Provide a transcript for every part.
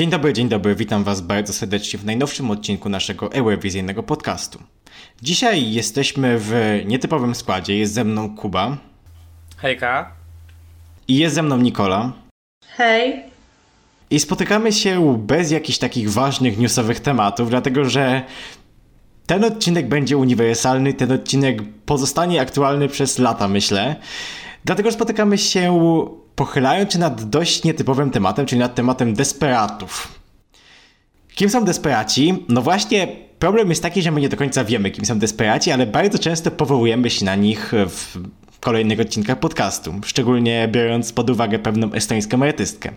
Dzień dobry, dzień dobry, witam Was bardzo serdecznie w najnowszym odcinku naszego Eurowizyjnego podcastu. Dzisiaj jesteśmy w nietypowym składzie, jest ze mną Kuba. Hejka. I jest ze mną Nikola. Hej. I spotykamy się bez jakichś takich ważnych newsowych tematów, dlatego że ten odcinek będzie uniwersalny, ten odcinek pozostanie aktualny przez lata, myślę. Dlatego spotykamy się pochylając się nad dość nietypowym tematem, czyli nad tematem desperatów. Kim są desperaci? No właśnie, problem jest taki, że my nie do końca wiemy, kim są desperaci, ale bardzo często powołujemy się na nich w kolejnych odcinkach podcastu, szczególnie biorąc pod uwagę pewną estońską artystkę.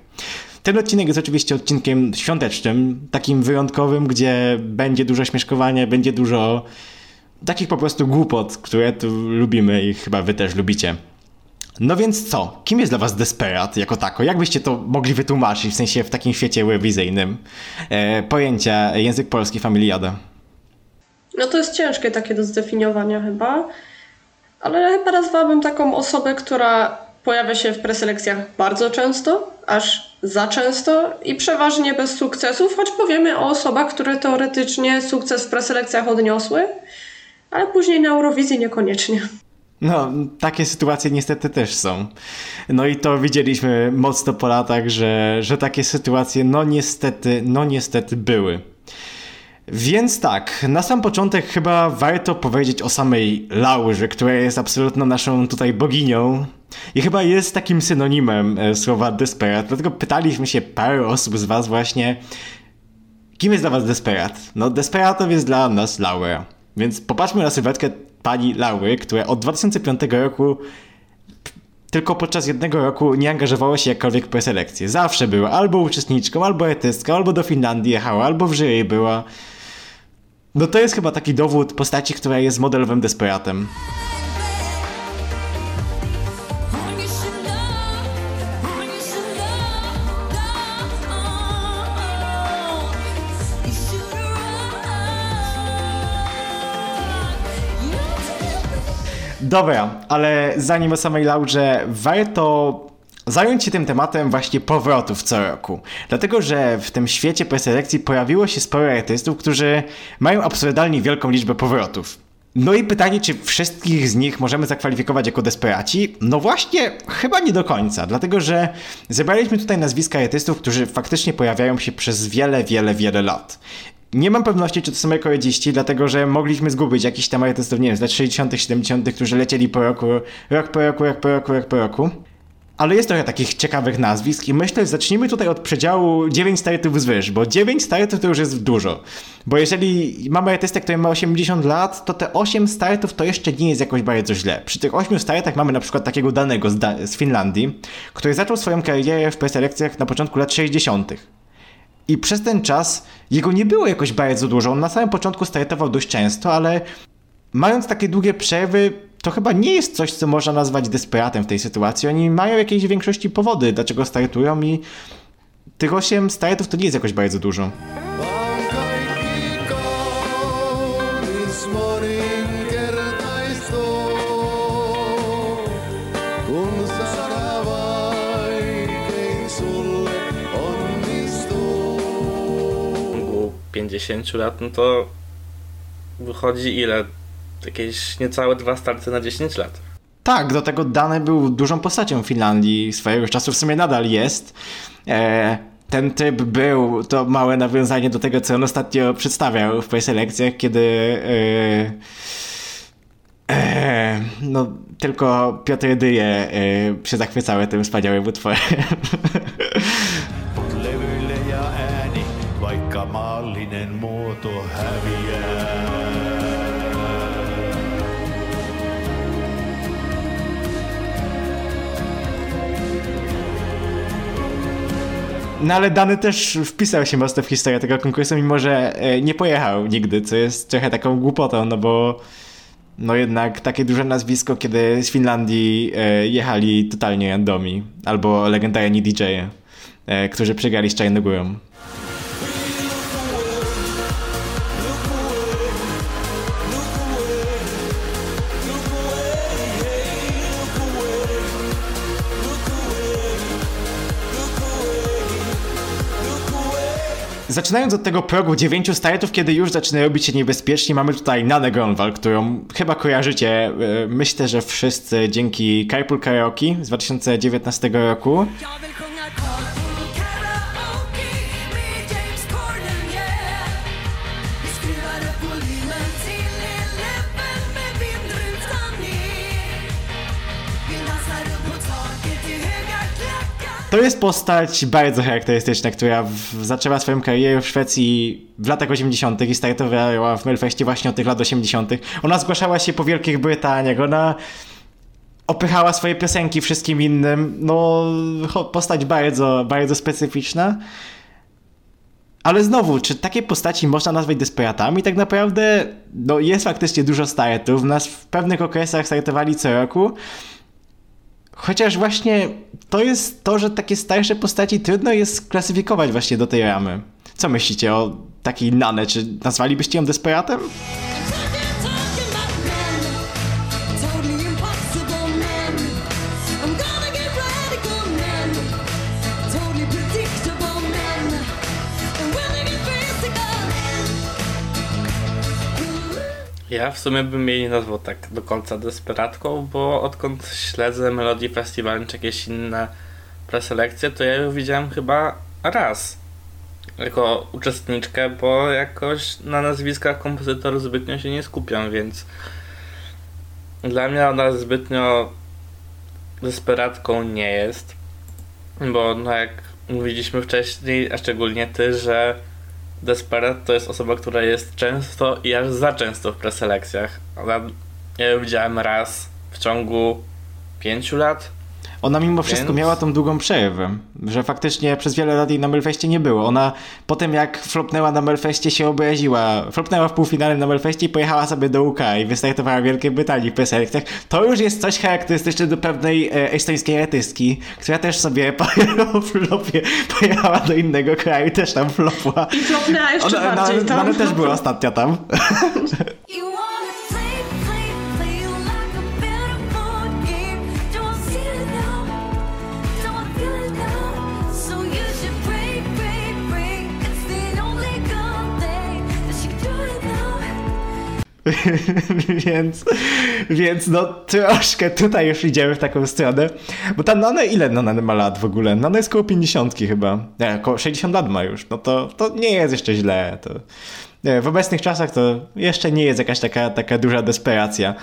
Ten odcinek jest oczywiście odcinkiem świątecznym, takim wyjątkowym, gdzie będzie dużo śmieszkowania, będzie dużo takich po prostu głupot, które tu lubimy i chyba wy też lubicie. No więc co? Kim jest dla was Desperat jako tako? Jak byście to mogli wytłumaczyć, w sensie w takim świecie eurowizyjnym? E, pojęcia język polski, familiada. No to jest ciężkie takie do zdefiniowania chyba, ale chyba nazwałabym taką osobę, która pojawia się w preselekcjach bardzo często, aż za często i przeważnie bez sukcesów, choć powiemy o osobach, które teoretycznie sukces w preselekcjach odniosły, ale później na Eurowizji niekoniecznie. No, takie sytuacje niestety też są. No i to widzieliśmy mocno po latach, że, że takie sytuacje no niestety, no niestety były. Więc tak, na sam początek chyba warto powiedzieć o samej Laurze, która jest absolutną naszą tutaj boginią i chyba jest takim synonimem e, słowa desperat. Dlatego pytaliśmy się parę osób z was właśnie, kim jest dla was desperat? No desperatow jest dla nas Laura. Więc popatrzmy na sylwetkę pani Laury, która od 2005 roku tylko podczas jednego roku nie angażowała się jakkolwiek w preselekcję. Zawsze była albo uczestniczką, albo artystką, albo do Finlandii jechała, albo w jury była. No to jest chyba taki dowód postaci, która jest modelowym desperatem. Dobra, ale zanim o samej Laurze, warto zająć się tym tematem właśnie powrotów co roku. Dlatego, że w tym świecie preselekcji pojawiło się sporo artystów, którzy mają absurdalnie wielką liczbę powrotów. No i pytanie, czy wszystkich z nich możemy zakwalifikować jako desperaci? No właśnie, chyba nie do końca, dlatego że zebraliśmy tutaj nazwiska artystów, którzy faktycznie pojawiają się przez wiele, wiele, wiele lat. Nie mam pewności, czy to są rekordziści, dlatego że mogliśmy zgubić jakiś tam artystów, nie wiem, z lat 60., 70., którzy lecieli po roku, rok po roku, rok po roku, rok po roku. Ale jest trochę takich ciekawych nazwisk i myślę, że zacznijmy tutaj od przedziału 9 startów zwyż, bo 9 startów to już jest dużo. Bo jeżeli mamy artystę, który ma 80 lat, to te 8 startów to jeszcze nie jest jakoś bardzo źle. Przy tych 8 startach mamy na przykład takiego danego z, da z Finlandii, który zaczął swoją karierę w preselekcjach na początku lat 60. I przez ten czas jego nie było jakoś bardzo dużo. On na samym początku startował dość często, ale mając takie długie przerwy, to chyba nie jest coś, co można nazwać desperatem w tej sytuacji. Oni mają jakieś większości powody, dlaczego startują i tych 8 startów to nie jest jakoś bardzo dużo. Ciągu 50 lat, no to wychodzi ile? Jakieś niecałe dwa starty na 10 lat. Tak, do tego Dane był dużą postacią Finlandii swojego czasu, w sumie nadal jest. E, ten typ był, to małe nawiązanie do tego, co on ostatnio przedstawiał w preselekcjach, kiedy e, e, no, tylko Piotr Dyje e, się zachwycały tym wspaniałym utworem. muoto häviää. No ale Dany też wpisał się mocno w historię tego konkursu, mimo że e, nie pojechał nigdy, co jest trochę taką głupotą, no bo no jednak takie duże nazwisko, kiedy z Finlandii e, jechali totalnie randomi, albo legendarni DJ-e, e, którzy przegrali z Czarnogórą. Zaczynając od tego progu 9 startów, kiedy już zaczyna robić się niebezpiecznie, mamy tutaj Nanę Gronwal, którą chyba kojarzycie, e, myślę, że wszyscy dzięki Carpool Karaoke z 2019 roku. To jest postać bardzo charakterystyczna, która w, zaczęła swoją karierę w Szwecji w latach 80. i startowała w Melfestie właśnie od tych lat 80. Ona zgłaszała się po Wielkich Brytaniach, ona opychała swoje piosenki wszystkim innym. No, postać bardzo, bardzo specyficzna. Ale znowu, czy takie postaci można nazwać desperatami? Tak naprawdę, no jest faktycznie dużo startów. Nas w pewnych okresach startowali co roku. Chociaż właśnie to jest to, że takie starsze postaci trudno jest klasyfikować właśnie do tej ramy. Co myślicie o takiej Nane? Czy nazwalibyście ją desperatem? Ja w sumie bym jej nie nazwał tak do końca desperatką, bo odkąd śledzę Melodii Festiwal czy jakieś inne preselekcje, to ja ją widziałem chyba raz jako uczestniczkę, bo jakoś na nazwiskach kompozytorów zbytnio się nie skupiam, więc dla mnie ona zbytnio desperatką nie jest, bo no jak mówiliśmy wcześniej, a szczególnie ty, że Desperat to jest osoba, która jest często i aż za często w preselekcjach. Ona, ja ją widziałem raz w ciągu pięciu lat. Ona mimo wszystko Więc- miała tą długą przerwę, że faktycznie przez wiele lat jej na Melfeście nie było. Ona potem jak flopnęła na Melfeście się obraziła. Flopnęła w półfinale na Melfeście i pojechała sobie do UK i wystartowała w Wielkiej Brytanii w preselekcjach. To już jest coś charakterystyczne do pewnej e, estońskiej artystki, która też sobie po flopie pojechała do innego kraju, też tam flopła. I flopnęła jeszcze Ona, bardziej ona, tam. ona też była ostatnia tam. więc, więc no troszkę tutaj już idziemy w taką stronę. Bo ta Nana, ile Nana ma lat w ogóle? Nana jest koło 50 chyba. Nie, około 60 lat ma już. No to, to nie jest jeszcze źle. To, nie, w obecnych czasach to jeszcze nie jest jakaś taka, taka duża desperacja.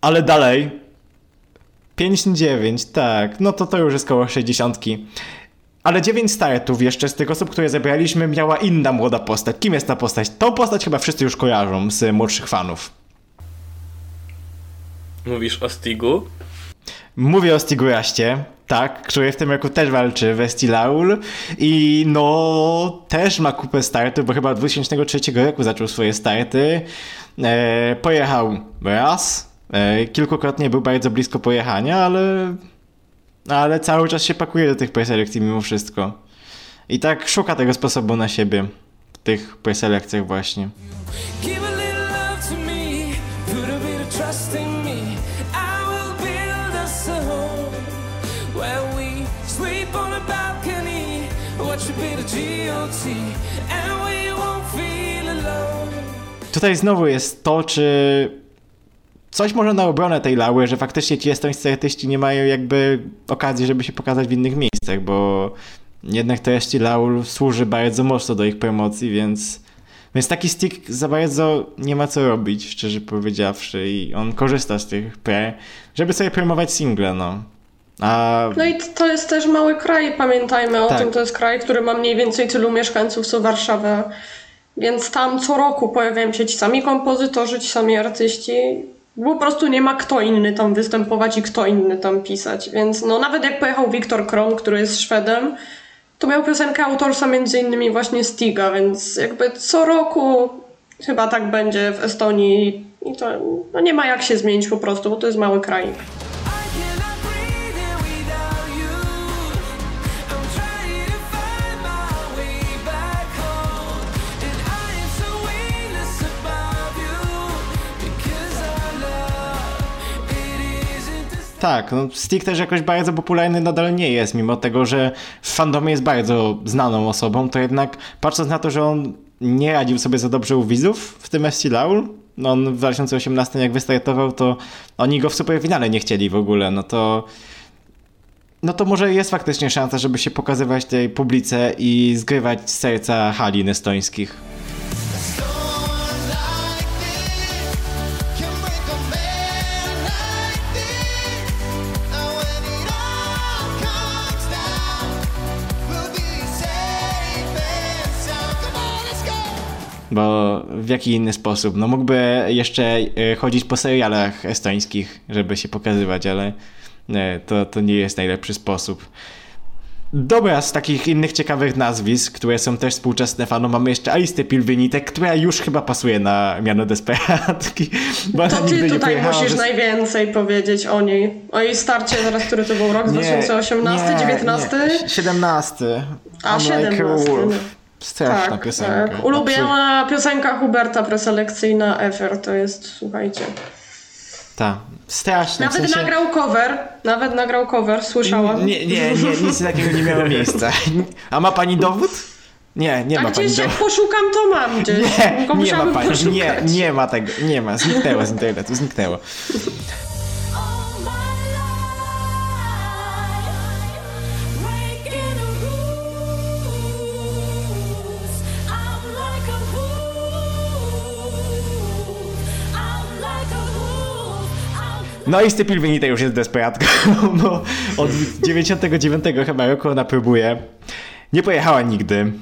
Ale dalej. 59, tak. No to to już jest koło 60. Ale 9 startów jeszcze z tych osób, które zebraliśmy, miała inna młoda postać. Kim jest ta postać? Tą postać chyba wszyscy już kojarzą z młodszych fanów. Mówisz o Stigu. Mówię o Stiguraście, tak, który w tym roku też walczy w Estilaul i no też ma kupę startów, bo chyba od 2003 roku zaczął swoje starty. E, pojechał raz, e, kilkukrotnie był bardzo blisko pojechania, ale, ale cały czas się pakuje do tych preselekcji mimo wszystko. I tak szuka tego sposobu na siebie w tych preselekcjach właśnie. Tutaj znowu jest to, czy coś może na obronę tej Lały, że faktycznie ci estońscy artyści nie mają jakby okazji, żeby się pokazać w innych miejscach, bo jednak jeszcze Laul służy bardzo mocno do ich promocji, więc więc taki stick za bardzo nie ma co robić, szczerze powiedziawszy, i on korzysta z tych pre, żeby sobie promować single, no. A No i to jest też mały kraj, pamiętajmy o Tak. tym, to jest kraj, który ma mniej więcej tylu mieszkańców co Warszawa, więc tam co roku pojawiają się ci sami kompozytorzy, ci sami artyści, po prostu nie ma kto inny tam występować i kto inny tam pisać, więc no nawet jak pojechał Wiktor Kron, który jest Szwedem, to miał piosenkę autorstwa między innymi właśnie Stiga, więc jakby co roku chyba tak będzie w Estonii i to no nie ma jak się zmienić po prostu, bo to jest mały kraj. Tak, no Stick też jakoś bardzo popularny nadal nie jest, mimo tego, że w fandomie jest bardzo znaną osobą, to jednak patrząc na to, że on nie radził sobie za dobrze u widzów w tym SC Laul, no on w 2018 jak wystartował, to oni go w superfinale nie chcieli w ogóle, no to no to może jest faktycznie szansa, żeby się pokazywać tej publice i zgrywać z serca halin estońskich. Bo w jaki inny sposób? No mógłby jeszcze e, chodzić po serialach estońskich, żeby się pokazywać, ale nie, to, to nie jest najlepszy sposób. Dobra, z takich innych ciekawych nazwisk, które są też współczesne fanom, mamy jeszcze Alistę Pilwynitek, która już chyba pasuje na miano desperatki. Bo To ty tutaj musisz najwięcej powiedzieć o niej. O jej starcie, zaraz, który to był rok? 2018, nie, 19? Nie, 17. A, I'm 17, Like. Straszna Tak, piosenka. tak. Ulubiona piosenka Huberta preselekcyjna ever to jest, słuchajcie. Tak, straszna. w Nawet sensie- nagrał cover, nawet nagrał cover, słyszałam. Nie, nie, nie, nic takiego nie miało miejsca. A ma pani dowód? Nie, nie A ma pani gdzieś jak poszukam, to mam gdzieś. Nie, Tylko nie ma pani, poszukać. nie, nie ma tego, nie ma, zniknęło z internetu, zniknęło. No i Stypil Benita już jest desperatką, bo od 99 chyba roku ona próbuje. Nie pojechała nigdy.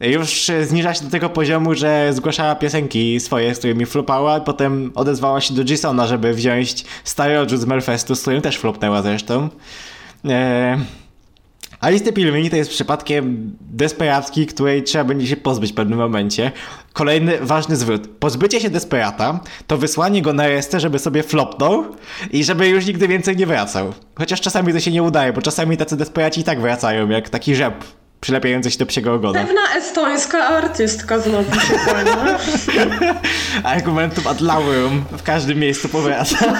Już zniża się do tego poziomu, że zgłaszała piosenki swoje, z którymi flopała, potem odezwała się do Jasona, żeby wziąć stary odrzut z Melfestu, z którym też flopnęła zresztą. Eee... Alice Pilmini to jest przypadkiem desperacki, której trzeba będzie się pozbyć w pewnym momencie. Kolejny ważny zwrot. Pozbycie się desperata to wysłanie go na restę, żeby sobie flopnął i żeby już nigdy więcej nie wracał. Chociaż czasami to się nie udaje, bo czasami tacy desperaci i tak wracają, jak taki rzep przylepiający się do psiego ogona. Pewna estońska artystka znowu się kłania. Argumentum ad laureum w każdym miejscu powraca.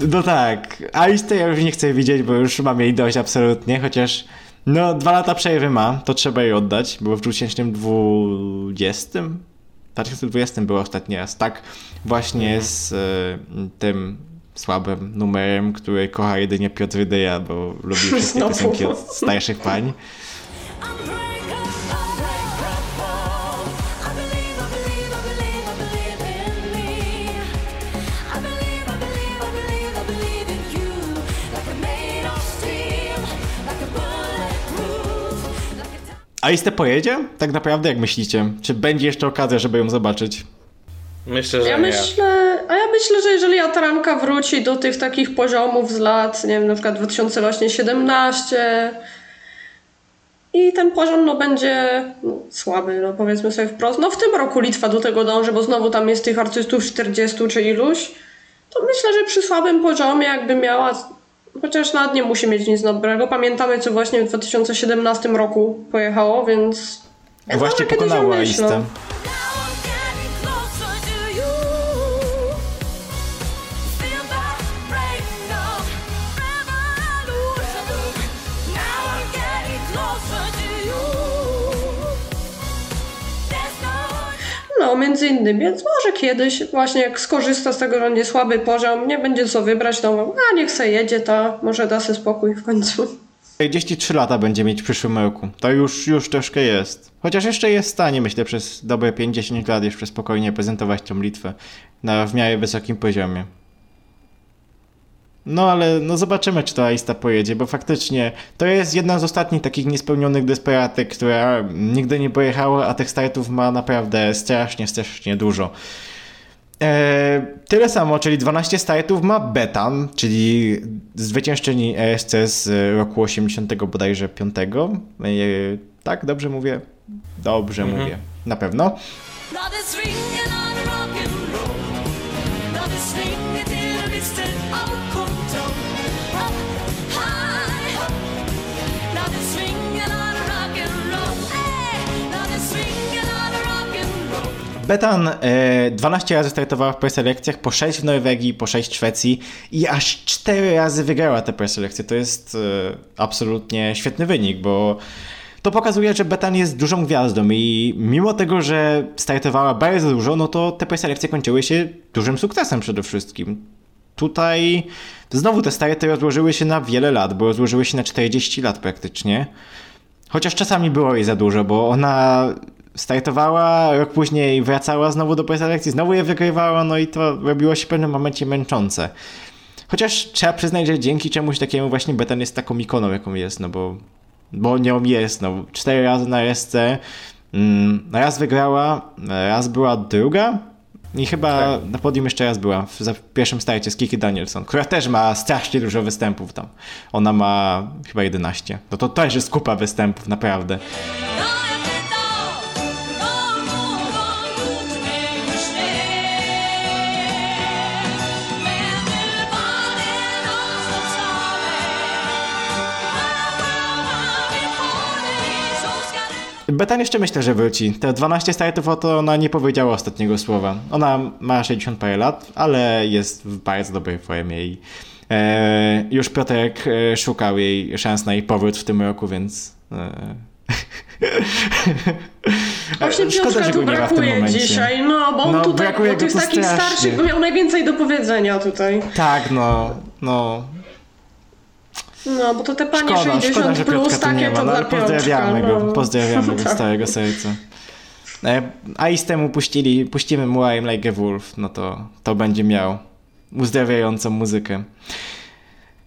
No tak, Alice to ja już nie chcę widzieć, bo już mam jej dość absolutnie, chociaż no dwa lata przerwy ma, to trzeba jej oddać, było w 2020? W 2020 było ostatni raz, tak? Właśnie z y, tym słabym numerem, który kocha jedynie Piotr Rydeja, bo lubi wszystkie piosenki od starszych pań. a Alice pojedzie? Tak naprawdę jak myślicie? Czy będzie jeszcze okazja, żeby ją zobaczyć? Myślę, że Ja nie. myślę, a ja myślę, że jeżeli Ataranka wróci do tych takich poziomów z lat, nie wiem, na przykład 2017 i ten poziom no będzie no, słaby, no powiedzmy sobie wprost. No w tym roku Litwa do tego dąży, bo znowu tam jest tych artystów 40 czy iluś. To myślę, że przy słabym poziomie jakby miała, chociaż nawet nie musi mieć nic dobrego. Pamiętamy, co właśnie w 2017 roku pojechało, więc... więc Właśnie pokonała ją no między innymi, więc może kiedyś właśnie jak skorzysta z tego, że będzie słaby poziom, nie będzie co wybrać, to a niech se jedzie, ta może da sobie spokój w końcu. 43 lata będzie mieć w przyszłym roku. To już, już troszkę jest. Chociaż jeszcze jest w stanie, myślę, przez dobre 50 lat jeszcze spokojnie prezentować tą Litwę na w miarę wysokim poziomie. No ale no zobaczymy, czy to Aista pojedzie, bo faktycznie to jest jedna z ostatnich takich niespełnionych desperatek, która nigdy nie pojechała, a tych startów ma naprawdę strasznie, strasznie dużo. E, tyle samo, czyli 12 startów ma Betan, czyli zwyciężczyni ESC z roku 80 bodajże 5. E, tak, dobrze mówię? Dobrze mówię, na pewno. Betan e, 12 razy startowała w preselekcjach, po 6 w Norwegii, po 6 w Szwecji i aż 4 razy wygrała te preselekcje. To jest e, absolutnie świetny wynik, bo to pokazuje, że Betan jest dużą gwiazdą i mimo tego, że startowała bardzo dużo, no to te preselekcje kończyły się dużym sukcesem przede wszystkim. Tutaj znowu te starty rozłożyły się na wiele lat, bo rozłożyły się na 40 lat praktycznie. Chociaż czasami było jej za dużo, bo ona startowała, rok później wracała znowu do preselekcji, znowu je wygrywała, no i to robiło się w pewnym momencie męczące. Chociaż trzeba przyznać, że dzięki czemuś takiemu właśnie Betan jest taką ikoną, jaką jest, no bo, bo nią jest, no. Cztery razy na SC, mm, raz wygrała, raz była druga i chyba na podium jeszcze raz była w, w pierwszym starcie z Kiki Danielson, która też ma strasznie dużo występów tam. Ona ma chyba 11. No to też jest kupa występów, naprawdę. Betan jeszcze myślę, że wróci. Te 12 startów, o to ona nie powiedziała ostatniego słowa. Ona ma 60 parę lat, ale jest w bardzo dobrej formie i e, już Piotrek e, szukał jej szans na jej powrót w tym roku, więc... E, Szkoda, że go nie ma w tym brakuje momencie. dzisiaj, no bo on No, tutaj brakuje to jest taki starszy, bo miał najwięcej do powiedzenia tutaj. tak, no, no. No, bo to te panie Szkoda, 60 szkoda, że plus, Piotrka tu nie takie ma, to no, ale pozdrawiamy go, no. pozdrawiamy go z całego serca. E, A i z temu puścili, puścimy mu I'm Like a Wolf, no to, to będzie miał uzdrawiającą muzykę.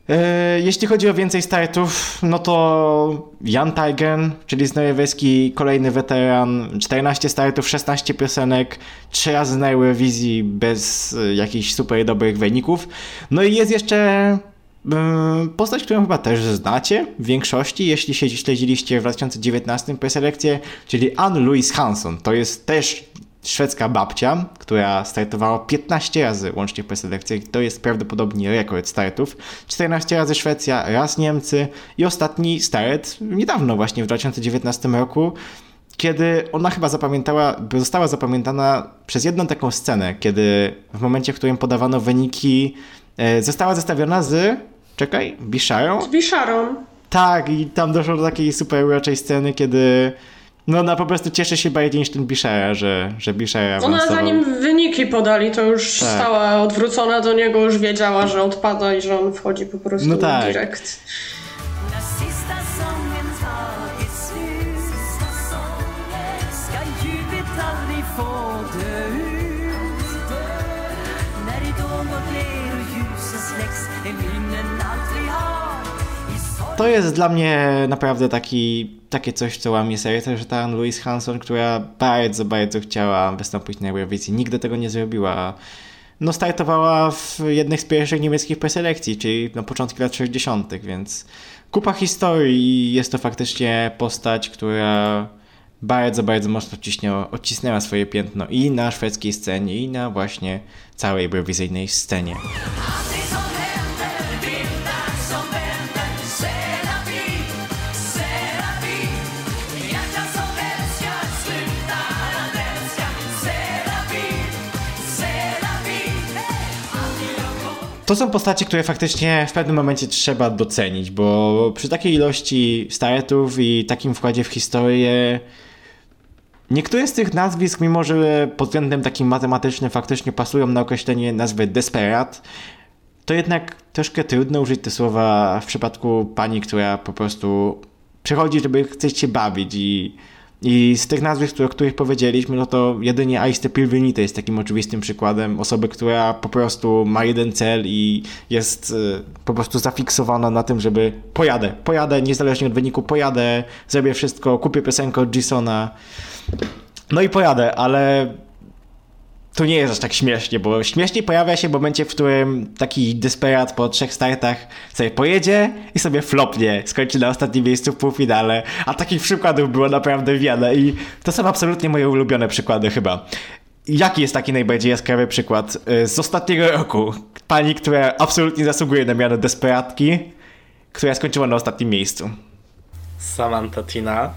E, Jeśli chodzi o więcej startów, no to Jan Teigen, czyli z norweski kolejny weteran, 14 startów, 16 piosenek, 3 razy na Eurowizji bez e, jakichś super dobrych wyników. No i jest jeszcze Postać, którą chyba też znacie w większości, jeśli się śledziliście w 2019 preselekcję, czyli Ann-Louise Hansson. To jest też szwedzka babcia, która startowała 15 razy łącznie w preselekcjach. To jest prawdopodobnie rekord startów. 14 razy Szwecja, raz Niemcy i ostatni start niedawno właśnie w 2019 roku, kiedy ona chyba zapamiętała, została zapamiętana przez jedną taką scenę, kiedy w momencie, w którym podawano wyniki, została zestawiona z, czekaj, Bisharą? Z Biszarą. Tak, i tam doszło do takiej super uroczej sceny, kiedy no ona po prostu cieszy się bardziej niż ten Bishara, że, że Bishara Ona awansował. zanim wyniki podali, to już Tak. stała odwrócona do niego, już wiedziała, że odpada i że on wchodzi po prostu No tak. direkt. To jest dla mnie naprawdę taki, takie coś, co łamie serce, że ta Louise Hanson, która bardzo, bardzo chciała wystąpić na Eurowizji, nigdy tego nie zrobiła. No startowała w jednych z pierwszych niemieckich preselekcji, czyli na początku lat 60., więc kupa historii jest to faktycznie postać, która bardzo, bardzo mocno odcisnęła swoje piętno i na szwedzkiej scenie, i na właśnie całej eurowizyjnej scenie. To są postacie, które faktycznie w pewnym momencie trzeba docenić, bo przy takiej ilości startów i takim wkładzie w historię niektóre z tych nazwisk, mimo że pod względem takim matematycznym faktycznie pasują na określenie nazwy desperat, to jednak troszkę trudno użyć te słowa w przypadku pani, która po prostu przychodzi, żeby chcieć się bawić i, i z tych nazwisk, o których powiedzieliśmy, no to jedynie Aiste Pilvinite jest takim oczywistym przykładem osoby, która po prostu ma jeden cel i jest y, po prostu zafiksowana na tym, żeby pojadę, pojadę niezależnie od wyniku, pojadę, zrobię wszystko, kupię piosenkę od Gisona, no i pojadę, ale to nie jest aż tak śmiesznie, bo śmiesznie pojawia się w momencie, w którym taki desperat po trzech startach sobie pojedzie i sobie flopnie, skończy na ostatnim miejscu w półfinale, a takich przykładów było naprawdę wiele i to są absolutnie moje ulubione przykłady chyba. Jaki jest taki najbardziej jaskrawy przykład y, z ostatniego roku? Pani, która absolutnie zasługuje na miano desperatki, która skończyła na ostatnim miejscu. Samantha Tina.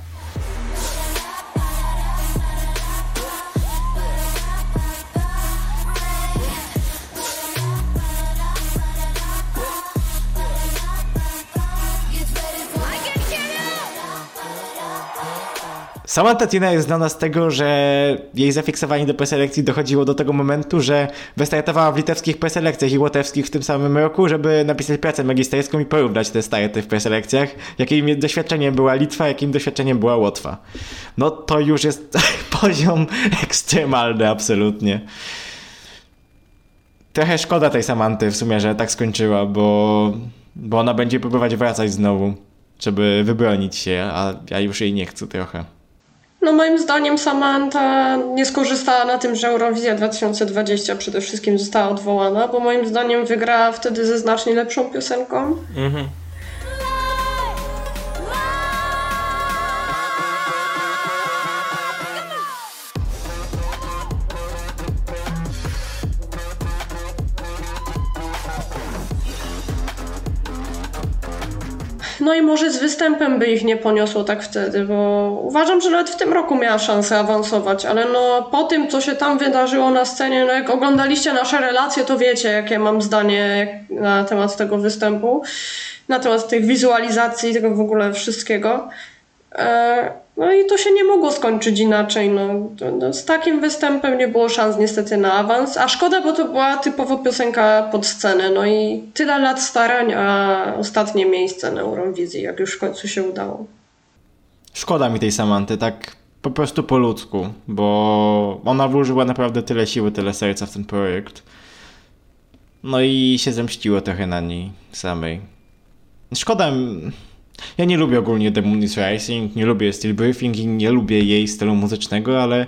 Samantha Tina jest znana z tego, że jej zafiksowanie do preselekcji dochodziło do tego momentu, że wystartowała w litewskich preselekcjach i łotewskich w tym samym roku, żeby napisać pracę magisterską i porównać te starty w preselekcjach, jakim doświadczeniem była Litwa, jakim doświadczeniem była Łotwa. No to już jest poziom ekstremalny absolutnie. Trochę szkoda tej Samanty w sumie, że tak skończyła, bo, bo ona będzie próbować wracać znowu, żeby wybronić się, a ja już jej nie chcę trochę. No moim zdaniem Samantha nie skorzystała na tym, że Eurowizja 2020 przede wszystkim została odwołana, bo moim zdaniem wygrała wtedy ze znacznie lepszą piosenką. Mhm. No i może z występem by ich nie poniosło tak wtedy, bo uważam, że nawet w tym roku miała szansę awansować, ale no po tym, co się tam wydarzyło na scenie, no jak oglądaliście nasze relacje, to wiecie, jakie mam zdanie na temat tego występu, na temat tych wizualizacji, tego w ogóle wszystkiego. E, No i to się nie mogło skończyć inaczej. No, no, z takim występem nie było szans niestety na awans, a szkoda, bo to była typowo piosenka pod scenę. No i tyle lat starań, a ostatnie miejsce na Eurowizji, jak już w końcu się udało. Szkoda mi tej Samanty, tak po prostu po ludzku, bo ona włożyła naprawdę tyle siły, tyle serca w ten projekt. No i się zemściło trochę na niej samej. Szkoda. Ja nie lubię ogólnie The Moon is Rising, nie lubię Steel Briefing i nie lubię jej stylu muzycznego, ale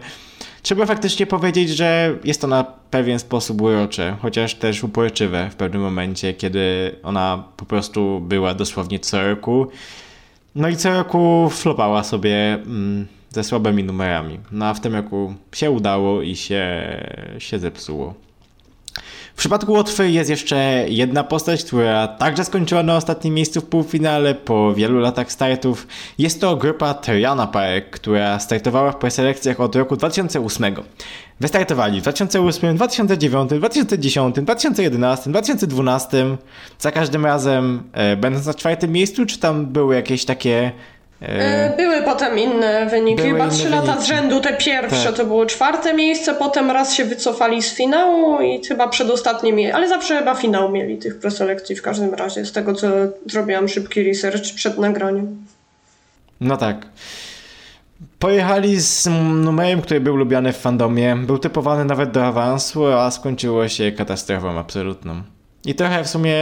trzeba faktycznie powiedzieć, że jest to na pewien sposób urocze, chociaż też uporczywe w pewnym momencie, kiedy ona po prostu była dosłownie co roku. No i co roku flopała sobie mm, ze słabymi numerami. No a w tym roku się udało i się, się zepsuło. W przypadku Łotwy jest jeszcze jedna postać, która także skończyła na ostatnim miejscu w półfinale po wielu latach startów. Jest to grupa Triana Park, która startowała w preselekcjach od roku 2008. Wystartowali w 2008, 2009, 2010, 2011, 2012. Za każdym razem e, będąc na czwartym miejscu, czy tam były jakieś takie... E, Były potem inne wyniki, Były chyba trzy lata z rzędu, te pierwsze Tak. to było czwarte miejsce, potem raz się wycofali z finału i chyba przedostatnie mieli, ale zawsze chyba finał mieli tych preselekcji w każdym razie, z tego co zrobiłam szybki research przed nagraniem. No tak. Pojechali z numerem, który był lubiany w fandomie, był typowany nawet do awansu, a skończyło się katastrofą absolutną. I trochę w sumie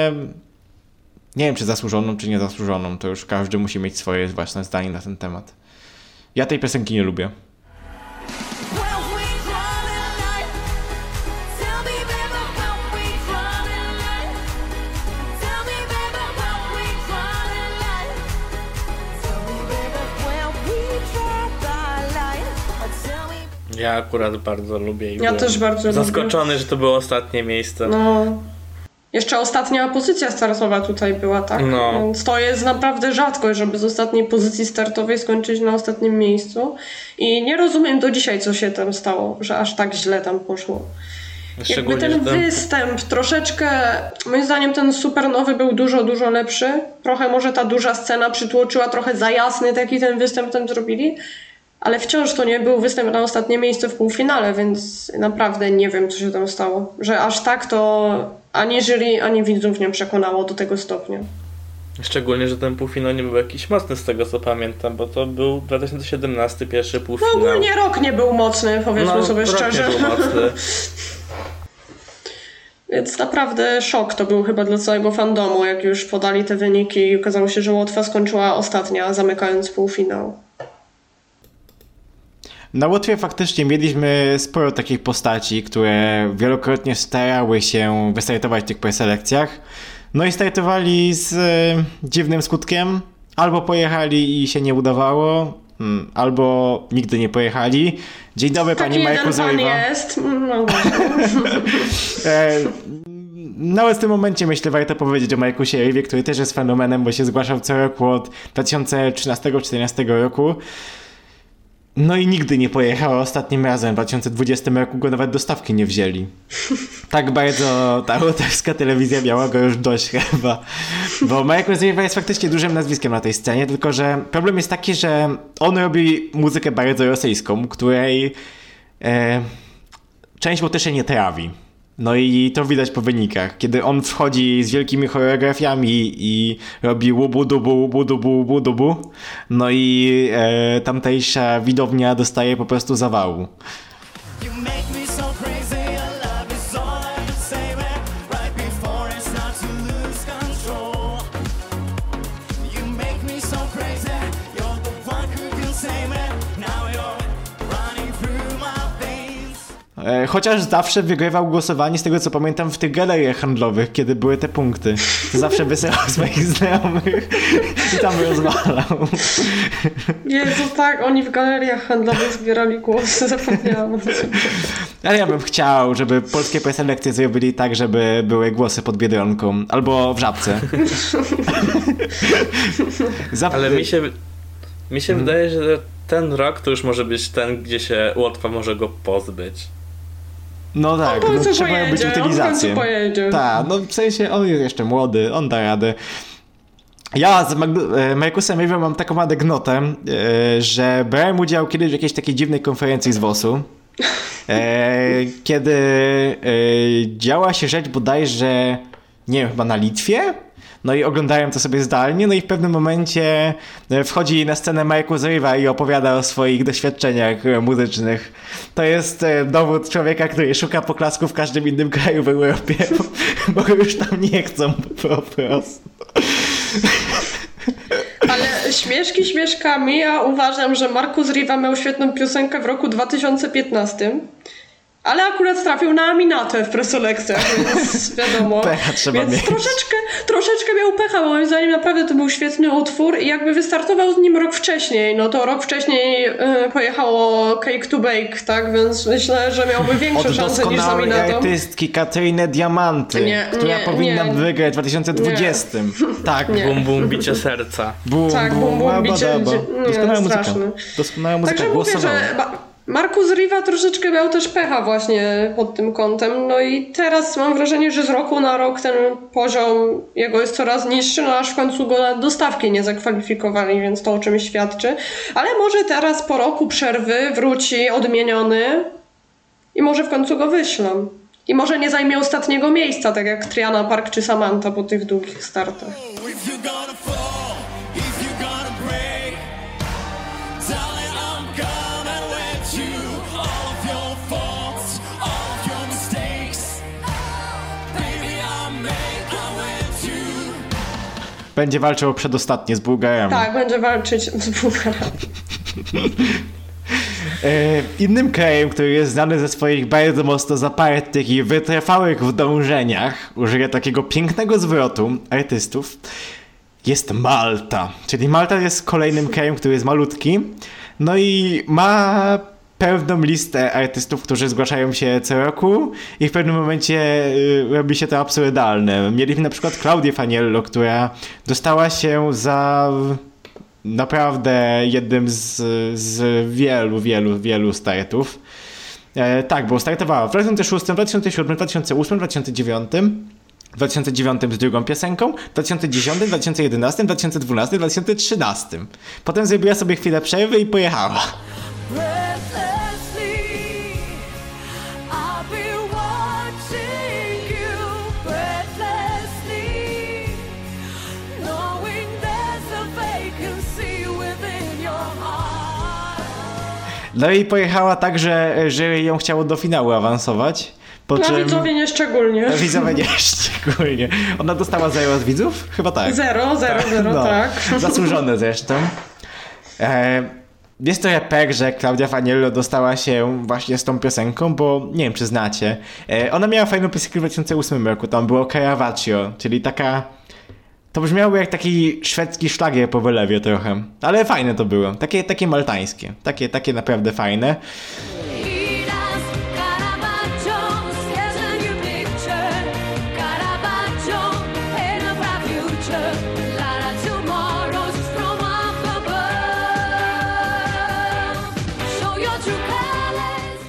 nie wiem, czy zasłużoną, czy niezasłużoną, to już każdy musi mieć swoje własne zdanie na ten temat. Ja tej piosenki nie lubię. Ja akurat bardzo lubię i Ja byłem też bardzo lubię. zaskoczony, że to było ostatnie miejsce. No. Jeszcze ostatnia pozycja startowa tutaj była, tak? No. Więc to jest naprawdę rzadkość, żeby z ostatniej pozycji startowej skończyć na ostatnim miejscu. I nie rozumiem do dzisiaj, co się tam stało, że aż tak źle tam poszło. Jakby ten występ troszeczkę, moim zdaniem ten super nowy był dużo, dużo lepszy. Trochę może ta duża scena przytłoczyła, trochę za jasny taki ten występ tam zrobili. Ale wciąż to nie był występ na ostatnie miejsce w półfinale, więc naprawdę nie wiem, co się tam stało. Że aż tak to ani jury, ani widzów nie przekonało do tego stopnia. Szczególnie, że ten półfinał nie był jakiś mocny z tego co pamiętam, bo to był 2017 pierwszy No półfinał. ogólnie rok nie był mocny, powiedzmy sobie rok szczerze. Nie był mocny. Więc naprawdę szok to był chyba dla całego fandomu, jak już podali te wyniki i okazało się, że Łotwa skończyła ostatnia, zamykając półfinał. Na Łotwie faktycznie mieliśmy sporo takich postaci, które wielokrotnie starały się wystartować w tych preselekcjach. No i startowali z e, dziwnym skutkiem. Albo pojechali i się nie udawało, mm, albo nigdy nie pojechali. Dzień dobry, Taki pani Majku jeden pan Zoriwa. jest. No właśnie. E, nawet w tym momencie myślę warto powiedzieć o Majku Sierwie, który też jest fenomenem, bo się zgłaszał co roku od 2013-2014 roku. No i, nigdy nie pojechała ostatnim razem. W 2020 roku go nawet do stawki nie wzięli. Tak bardzo ta łotewska telewizja miała go już dość chyba. Bo Marek Rozrywa jest faktycznie dużym nazwiskiem na tej scenie, tylko że problem jest taki, że on robi muzykę bardzo rosyjską, której e, część Łotyszy nie trawi. No i to widać po wynikach. Kiedy on wchodzi z wielkimi choreografiami i robi łubu dubu, łubu dubu, łubu dubu, no i e, tamtejsza widownia dostaje po prostu zawału. You chociaż zawsze wygrywał głosowanie, z tego co pamiętam, w tych galeriach handlowych, kiedy były te punkty. To zawsze wysyłał swoich znajomych i tam rozwalał. Jezu, tak, oni w galeriach handlowych zbierali głosy, zapomniałam o tym. Ale ja bym chciał, żeby polskie preselekcje zrobili tak, żeby były głosy pod Biedronką albo w Żabce. Zap- Ale mi się, mi się wydaje, że ten rok to już może być ten, gdzie się Łotwa może go pozbyć. No tak, no, trzeba pojedzie, być pojedzie. Tak, no w sensie on jest jeszcze młody, on da radę. Ja z e, Markusem River mam taką anegdotę, e, że brałem udział kiedyś w jakiejś takiej dziwnej konferencji z WOS-u, e, kiedy działa się rzecz bodajże, nie wiem, chyba na Litwie? No i oglądałem to sobie zdalnie, no i w pewnym momencie e, wchodzi na scenę Markus Riva i opowiada o swoich doświadczeniach e, muzycznych. To jest e, dowód człowieka, który szuka poklasku w każdym innym kraju w Europie, bo, bo już tam nie chcą po prostu. Ale śmieszki śmieszkami, ja uważam, że Markus Riva miał świetną piosenkę w roku 2015. Ale akurat trafił na Aminatę w preselekcjach, więc wiadomo. Pecha trzeba więc mieć. troszeczkę, troszeczkę miał pecha, bo moim zdaniem naprawdę to był świetny utwór i jakby wystartował z nim rok wcześniej, no to rok wcześniej y, pojechało Cake to Bake, tak? Więc myślę, że miałby większe Od szanse niż z doskonałej Aminatą. artystki Katarynę Diamanty, Nie, która nie, powinna nie. wygrać w 2020. Tak, Nie. Bum bum bicie serca. bum, Tak, bum, bum, ba, bicie- nie, Doskonała muzyka. straszne. Doskonała muzyka, Także mówię, głosowała. że Markus Riva troszeczkę miał też pecha właśnie pod tym kątem. No i teraz mam wrażenie, że z roku na rok ten poziom jego jest coraz niższy, no aż w końcu go na dostawki nie zakwalifikowali, więc to o czymś świadczy. Ale może teraz po roku przerwy wróci odmieniony i może w końcu go wyślą. I może nie zajmie ostatniego miejsca, tak jak Triana Park czy Samantha po tych długich startach. Będzie walczył przedostatnie z Bułgarami. Tak, będzie walczyć z Bułgarami. E, innym krajem, który jest znany ze swoich bardzo mocno zapartych i wytrwałych w dążeniach, użyję takiego pięknego zwrotu artystów, jest Malta. Czyli Malta jest kolejnym krajem, który jest malutki, no i ma pewną listę artystów, którzy zgłaszają się co roku i w pewnym momencie y, robi się to absurdalne. Mieliśmy na przykład Claudię Faniello, która dostała się za naprawdę jednym z, z wielu, wielu, wielu startów. E, tak, bo startowała w 2006, 2007, 2008, 2009. W 2009 z drugą piosenką, w 2010, 2011, 2012, 2013. Potem zrobiła sobie chwilę przerwy i pojechała. No i pojechała tak, że jury ją chciało do finału awansować. Po czym... widzowie nie szczególnie. Widzowie nie szczególnie. Ona dostała zero od widzów? Chyba tak. Zero, zero, zero, No, tak. Zasłużone zresztą. E, jest to pek, że Claudia Faniello dostała się właśnie z tą piosenką, bo nie wiem, czy znacie. E, ona miała fajną piosenkę w 2008 roku, tam było Caravaccio, czyli taka... To brzmiało jak taki szwedzki szlagier po wylewie trochę. Ale fajne to było. Takie, takie maltańskie. Takie, takie naprawdę fajne.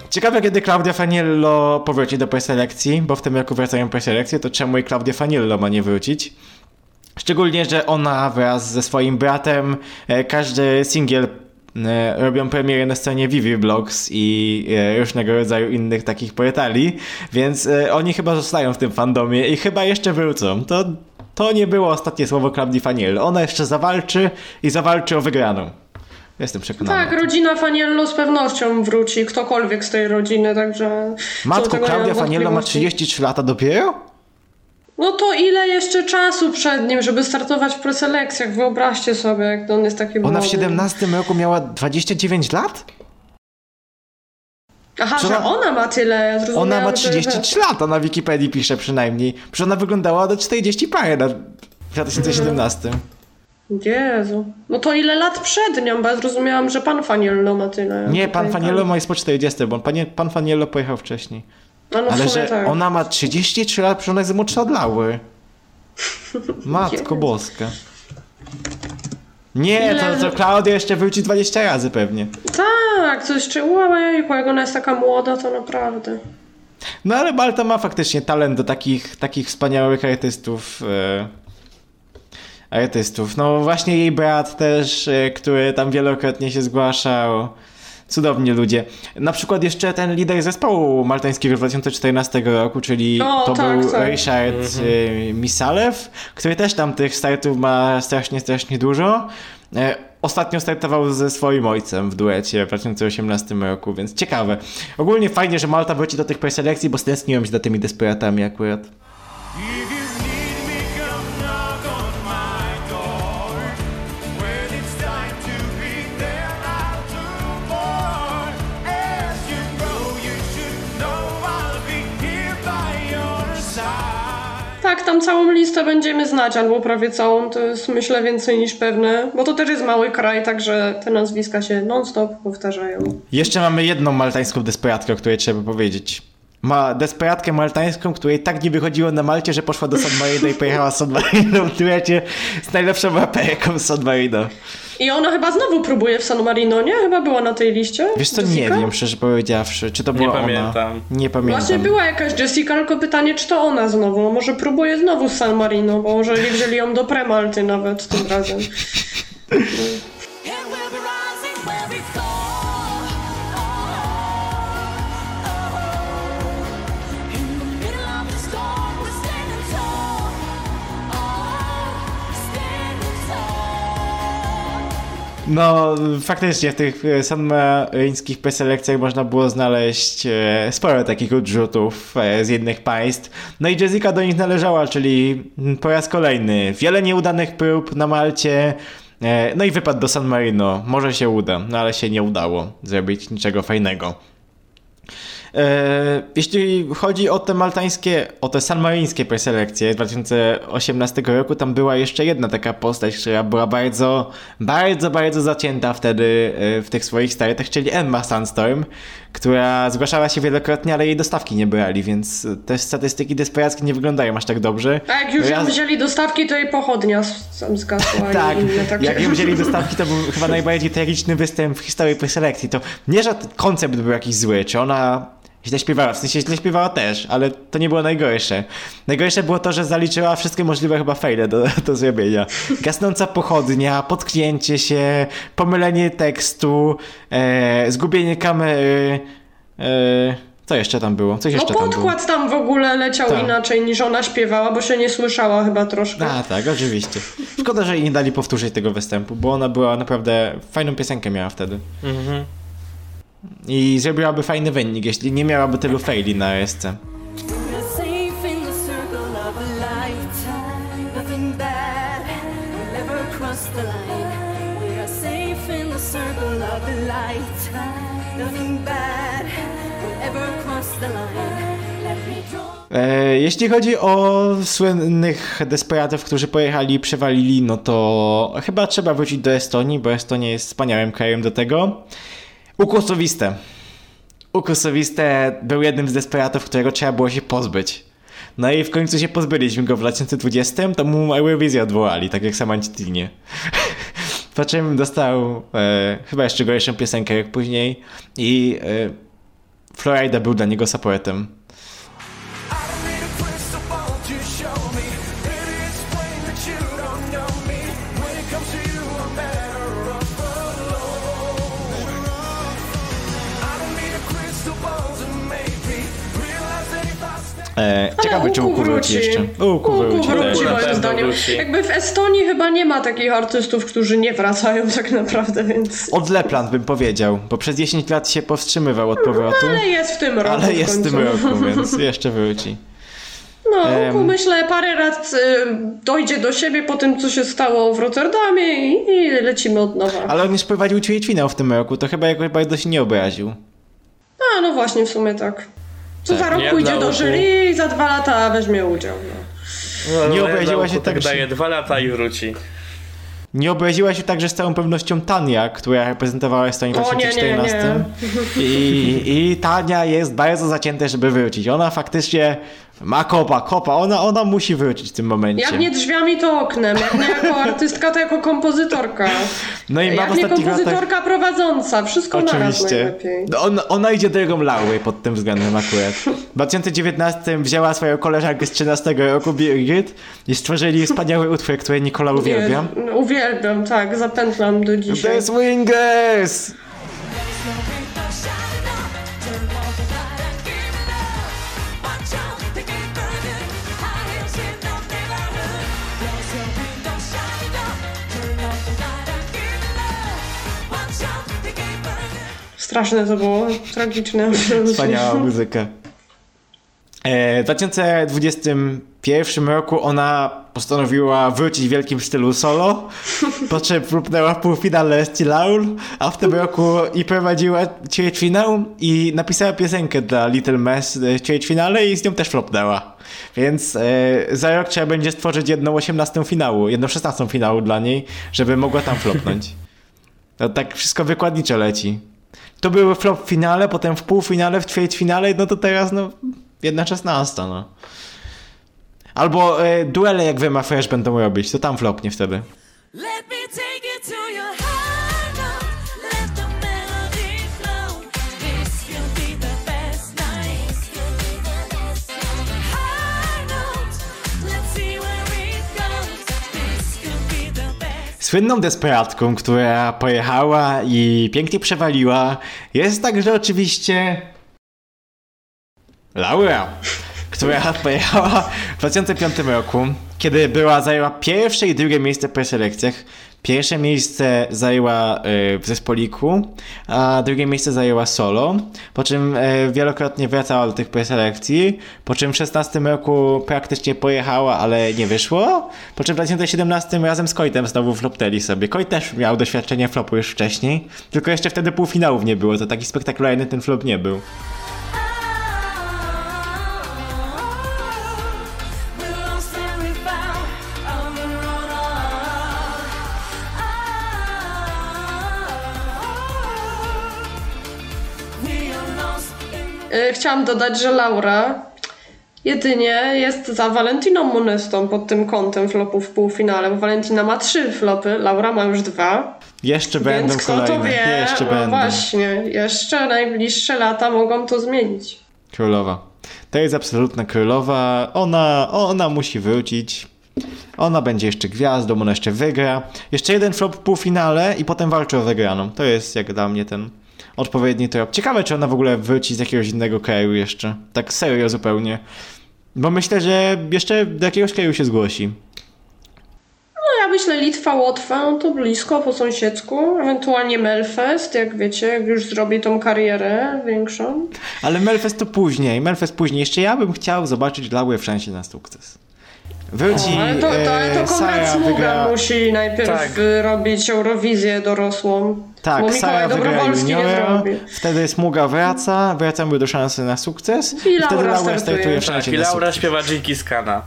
Ciekawe, kiedy Claudia Faniello powróci do preselekcji, bo w tym roku wracają preselekcje, to czemu i Claudia Faniello ma nie wrócić? Szczególnie, że ona wraz ze swoim bratem e, każdy singiel e, robią premiery na stronie Vivi Blogs i e, różnego rodzaju innych takich portali, więc oni chyba zostają w tym fandomie i chyba jeszcze wrócą. To, to nie było ostatnie słowo Claudii Faniello. Ona jeszcze zawalczy i zawalczy o wygraną. Jestem przekonany. Tak, rodzina Faniello z pewnością wróci, ktokolwiek z tej rodziny, także... Matko, Klaudia Faniello ma wątpliwości. 33 lata dopiero? No to ile jeszcze czasu przed nim, żeby startować w preselekcjach? Wyobraźcie sobie, jak on jest taki Ona w młody. 17 roku miała 29 lat? Aha, że ona- ona ma tyle, ja zrozumiałam, Ona ma że- 33 lata, na Wikipedii pisze przynajmniej. Przecież ona wyglądała do 40 parę na w 2017. Jezu. No to ile lat przed nią, bo ja zrozumiałam, że pan Faniello ma tyle. Nie, pan Faniello ma jest po 40, bo panie, pan Faniello pojechał wcześniej. No w Ale że tak. ona ma 33 lat, przecież ona jest młodsza od. Matko boska. Nie, Ile- to, to Klaudia jeszcze wróci 20 razy pewnie. Tak, coś czy ojejku, jak ona jest taka młoda, to naprawdę. No ale Malta ma faktycznie talent do takich, takich wspaniałych artystów. E, artystów. No właśnie jej brat też, e, który tam wielokrotnie się zgłaszał. Cudowni ludzie. Na przykład jeszcze ten lider zespołu maltańskiego z 2014 roku, czyli O, to tak, był tak. Ryszard e, Misalew, który też tam tych startów ma strasznie, strasznie dużo. E, Ostatnio startował ze swoim ojcem w duecie w 2018 roku, więc ciekawe. Ogólnie fajnie, że Malta wróci do tych preselekcji, bo stęskniłem się za tymi desperatami akurat. Tam całą listę będziemy znać, albo prawie całą, to jest myślę więcej niż pewne, bo to też jest mały kraj, także te nazwiska się non-stop powtarzają. Jeszcze mamy jedną maltańską desperatkę, o której trzeba powiedzieć. Ma desperatkę maltańską, której tak nie wychodziło na Malcie, że poszła do San Marino i pojechała z San Marino w duecie z najlepszą raperką z San Marino. I ona chyba znowu próbuje w San Marino, nie? Chyba była na tej liście. Wiesz co, nie Jessica? wiem, szczerze powiedziawszy, czy to była ona. pamiętam. Nie pamiętam. Właśnie była jakaś Jessica, tylko pytanie, czy to ona znowu? Może próbuje znowu z San Marino, bo może nie wzięli ją do Premalty nawet tym razem. No, faktycznie w tych e, sanmaryńskich preselekcjach można było znaleźć e, sporo takich odrzutów e, z innych państw. No i Jessica do nich należała, czyli mm, po raz kolejny wiele nieudanych prób na Malcie. No i wypad do San Marino. Może się uda, no ale się nie udało zrobić niczego fajnego. E, Jeśli chodzi o te maltańskie, o te sanmaryńskie preselekcje z 2018 roku, tam była jeszcze jedna taka postać, która była bardzo, bardzo, bardzo zacięta wtedy e, w tych swoich startach, czyli Emma Sandstorm, która zgłaszała się wielokrotnie, ale jej dostawki nie brali, więc te statystyki desperackie nie wyglądają aż tak dobrze. A jak już ją wzięli do stawki, to jej pochodnia sam zgasła tak, takie. jak ją wzięli do stawki, to był chyba najbardziej tragiczny występ w historii preselekcji. To nie, że koncept był jakiś zły, czy ona źle śpiewała, w sensie źle śpiewała też, ale to nie było najgorsze. Najgorsze było to, że zaliczyła wszystkie możliwe chyba fejle do, do zrobienia. Gasnąca pochodnia, potknięcie się, pomylenie tekstu, e, zgubienie kamery, e, co jeszcze tam było? Coś No jeszcze tam było. podkład tam w ogóle leciał Tak. inaczej niż ona śpiewała, bo się nie słyszała chyba troszkę. A, tak, oczywiście. Szkoda, że jej nie dali powtórzyć tego występu, bo ona była naprawdę fajną piosenkę miała wtedy. Mhm. I zrobiłaby fajny wynik, jeśli nie miałaby tylu faili na ESC. E, jeśli chodzi o słynnych desperatów, którzy pojechali i przewalili, no to chyba trzeba wrócić do Estonii, bo Estonia jest wspaniałym krajem do tego. Ukusowiste. Ukusowiste był jednym z desperatów, którego trzeba było się pozbyć. No i w końcu się pozbyliśmy go w 2020, to mu Eurowizję odwołali, tak jak Samantitinie. Po czym dostał e, chyba jeszcze gorszą piosenkę jak później i e, Florida był dla niego supportem. E, ciekawe, czy Łuku wróci jeszcze. Łuku wróci, wróci. Na moim pewno zdaniem. wróci. Jakby w Estonii chyba nie ma takich artystów, którzy nie wracają tak naprawdę, więc... Od Lepland bym powiedział, bo przez 10 lat się powstrzymywał od powrotu. Ale jest w tym roku Ale w jest w tym roku, więc jeszcze wróci. No, Em. Łuku myślę parę lat y, dojdzie do siebie po tym, co się stało w Rotterdamie i, i lecimy od nowa. Ale on już prowadził ćwierćfinał w tym roku, to chyba jakoś bardzo się nie obraził. A, no właśnie, w sumie tak. Co Tak, za rok nie pójdzie do jury i za dwa lata weźmie udział. No. Nie No, obraziła dla się tak, tak że- daje dwa lata i wróci. Nie obraziła się także z całą pewnością Tania, która reprezentowała Estonię w O, nie, nie, 2014. I, I Tania jest bardzo zacięta, żeby wrócić. Ona faktycznie ma kopa, kopa. Ona, ona musi wrócić w tym momencie. Jak nie drzwiami, to oknem. Jak nie jako artystka, to jako kompozytorka. No i Jak nie ostatnich latach... kompozytorka prowadząca. Wszystko Oczywiście. najlepiej. No Ona, ona idzie drogą Laury pod tym względem akurat. W 2019 wzięła swoją koleżankę z 13 roku, Birgit, i stworzyli wspaniały utwór, który Nikola uwielbia. Uwielbiam, tak, zapętlam do dzisiaj. The Swingers! Straszne to było, tragiczne. Wspaniała muzyka. E, W 2021 roku ona postanowiła wrócić w wielkim stylu solo, po czym próbnęła w półfinale z Laul, a w tym roku i prowadziła ćwierćfinał i napisała piosenkę dla Little Mess w ćwierćfinale i z nią też flopnęła. Więc e, za rok trzeba będzie stworzyć jedną 18 finału, jedną 16 finału dla niej, żeby mogła tam flopnąć. No tak wszystko wykładniczo leci. To były flop w finale, potem w półfinale, w ćwierćfinale, no to teraz no jedna szesnasta, no. Albo e, duele jak Wyma Fresh będą robić, to tam flopnie wtedy. Let me Słynną desperatką, która pojechała i pięknie przewaliła, jest także oczywiście Laura, która pojechała w 2005 roku, kiedy była, zajęła pierwsze i drugie miejsce w preselekcjach. Pierwsze miejsce zajęła e, w zespoliku, a drugie miejsce zajęła solo, po czym e, wielokrotnie wracała do tych preselekcji, po czym w 16 roku praktycznie pojechała, ale nie wyszło, po czym w 2017 razem z Kojtem znowu flopnęli sobie. Kojt też miał doświadczenie flopu już wcześniej, tylko jeszcze wtedy półfinałów nie było, to taki spektakularny ten flop nie był. Chciałam dodać, że Laura jedynie jest za Valentiną Monestą pod tym kątem flopów w półfinale, bo Valentina ma trzy flopy, Laura ma już dwa. Jeszcze będą Więc kto kolejne, to wie, jeszcze no będą. właśnie, jeszcze najbliższe lata mogą to zmienić. Królowa. To jest absolutna królowa. Ona, ona musi wrócić. Ona będzie jeszcze gwiazdą, ona jeszcze wygra. Jeszcze jeden flop w półfinale i potem walczy o wygraną. To jest jak dla mnie ten odpowiedni trop. Ciekawe, czy ona w ogóle wróci z jakiegoś innego kraju jeszcze. Tak serio zupełnie. Bo myślę, że jeszcze do jakiegoś kraju się zgłosi. No ja myślę Litwa, Łotwa, no to blisko, po sąsiedzku, ewentualnie Melfest, jak wiecie, jak już zrobi tą karierę większą. Ale Melfest to później, Melfest później. Jeszcze ja bym chciał zobaczyć Laurę w szansie na sukces. Wróci No, Ale to, to, ale e, to Konrad Sara Smuga wygra... musi najpierw Tak. robić Eurowizję dorosłą. Bo Tak, Mikołaj Sara wygra juniora, wtedy Smuga wracca, wracamy do szansy na sukces I wtedy Laura Laura startuje. startuje w Tak, i Laura śpiewa Dżinki Skana.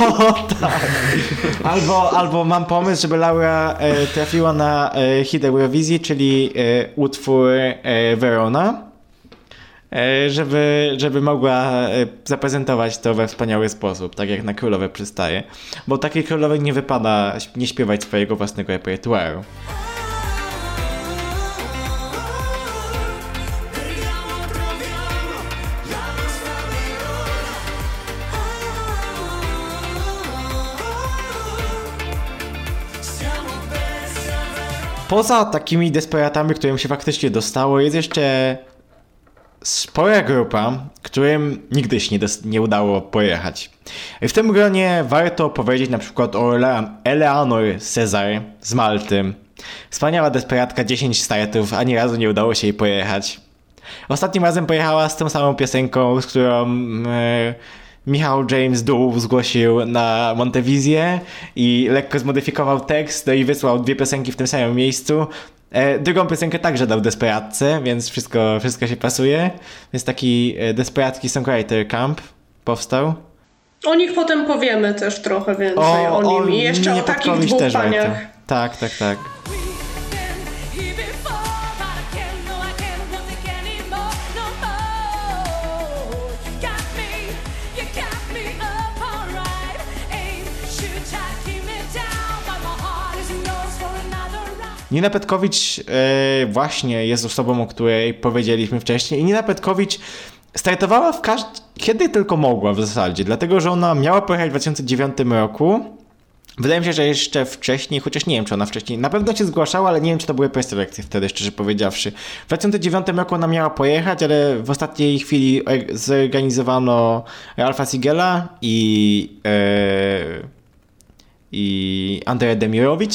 O, tak. Albo, albo mam pomysł, żeby Laura e, trafiła na e, hit Eurowizji, czyli e, utwór e, Verona, e, żeby, żeby mogła e, zaprezentować to we wspaniały sposób, tak jak na królowe przystaje. Bo takiej królowej nie wypada nie śpiewać swojego własnego repertuaru. Poza takimi desperatami, którym się faktycznie dostało, jest jeszcze spora grupa, którym nigdy się nie, nie udało pojechać. W tym gronie warto powiedzieć na przykład o Ele- Eleanor Cezar z Malty. Wspaniała desperatka, 10 startów, ani razu nie udało się jej pojechać. Ostatnim razem pojechała z tą samą piosenką, z którą e, Michał James Dół zgłosił na Montewizję i lekko zmodyfikował tekst no i wysłał dwie piosenki w tym samym miejscu. E, drugą piosenkę także dał Desperatce, więc wszystko, wszystko się pasuje. Więc taki e, Desperacki Songwriter Camp powstał. O nich potem powiemy też trochę więcej, o, nim i jeszcze o takich dwóch też warto. paniach. Tak, tak, tak. Nina Petkowicz e, właśnie jest osobą, o której powiedzieliśmy wcześniej. I Nina Petkowicz startowała w każ- kiedy tylko mogła w zasadzie, dlatego że ona miała pojechać w 2009 roku. Wydaje mi się, że jeszcze wcześniej, chociaż nie wiem, czy ona wcześniej, na pewno się zgłaszała, ale nie wiem, czy to były preselekcje wtedy, szczerze powiedziawszy. W 2009 roku ona miała pojechać, ale w ostatniej chwili zorganizowano Alfa Sigela i, e, i Andrea Demirowicz.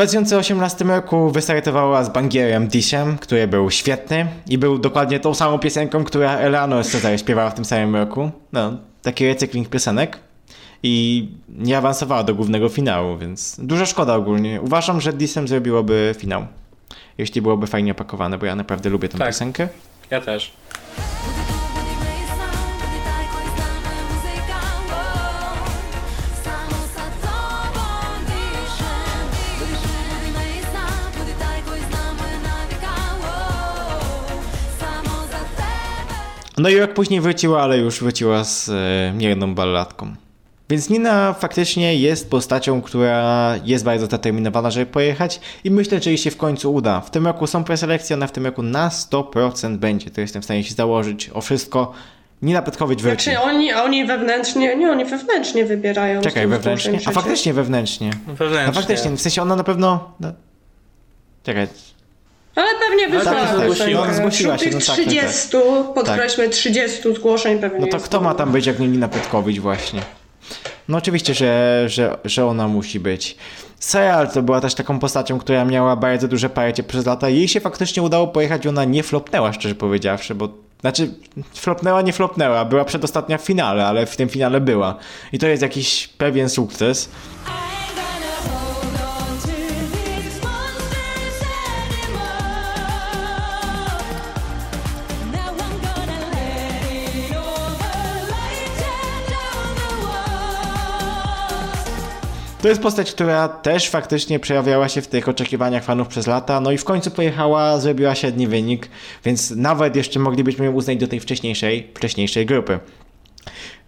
2018 roku wystartowała z Bangierem Dishem, który był świetny i był dokładnie tą samą piosenką, która Eleanor Cezar śpiewała w tym samym roku. No, taki recykling piosenek. I nie awansowała do głównego finału, więc duża szkoda ogólnie. Uważam, że Dishem zrobiłoby finał. Jeśli byłoby fajnie opakowane, bo ja naprawdę lubię tę Tak. piosenkę. Ja też. No i rok później wróciła, ale już wróciła z e, mierną balladką. Więc Nina faktycznie jest postacią, która jest bardzo zdeterminowana, żeby pojechać i myślę, że jej się w końcu uda. W tym roku są preselekcje, ona w tym roku na 100% będzie. To jestem w stanie się założyć o wszystko. Nina Petkowicz wróci. Znaczy oni, a oni wewnętrznie, nie, oni wewnętrznie wybierają. Czekaj, wewnętrznie? A przecież. faktycznie wewnętrznie. Wewnętrznie. No faktycznie, w sensie ona na pewno... No... Czekaj, Ale pewnie wysłała tak, zgłosiła. No, zgłosiła się, Wśród no tych tak, no tak. 30, podkreślmy 30 zgłoszeń pewnie No to kto ma tam być, jak nie Nina Petkowicz właśnie? No oczywiście, że, że, że ona musi być. Serial to była też taką postacią, która miała bardzo duże parcie przez lata. Jej się faktycznie udało pojechać, ona nie flopnęła, szczerze powiedziawszy, bo znaczy flopnęła, nie flopnęła. Była przedostatnia w finale, ale w tym finale była. I to jest jakiś pewien sukces. To jest postać, która też faktycznie przejawiała się w tych oczekiwaniach fanów przez lata, no i w końcu pojechała, zrobiła średni wynik, więc nawet jeszcze moglibyśmy ją uznać do tej wcześniejszej, wcześniejszej grupy.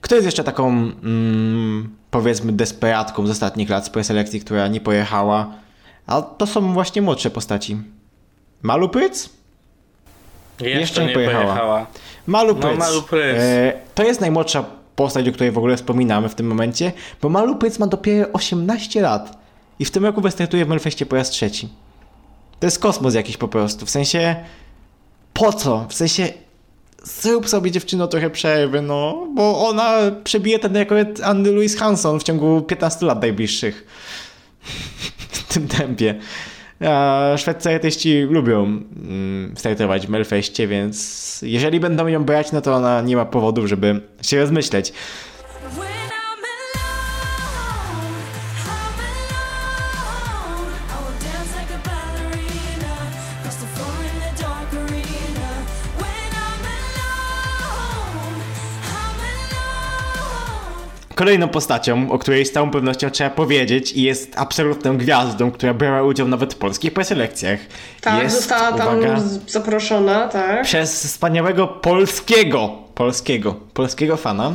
Kto jest jeszcze taką, mm, powiedzmy, desperatką z ostatnich lat z preselekcji, która nie pojechała? A to są właśnie młodsze postaci. Malu Pryc? Jeszcze, Jeszcze nie nie pojechała. pojechała. Malu No, Pryc. Malu Pryc. E, to jest najmłodsza postać, o której w ogóle wspominamy w tym momencie, bo Malu Pryc ma dopiero 18 lat i w tym roku wystartuje w Melfeście po raz trzeci. To jest kosmos jakiś po prostu, w sensie po co? W sensie zrób sobie dziewczyno trochę przerwy, no, bo ona przebije ten rekord Anny Louise Hanson w ciągu 15 lat najbliższych. w tym tempie. A szwedzcy artyści lubią mm, startować w Melfeście, więc jeżeli będą ją brać, no to ona nie ma powodów, żeby się rozmyśleć. Kolejną postacią, o której z całą pewnością trzeba powiedzieć i jest absolutną gwiazdą, która brała udział nawet w polskich preselekcjach. Tak, jest, została tam uwaga, zaproszona, tak. przez wspaniałego polskiego, polskiego, polskiego fana.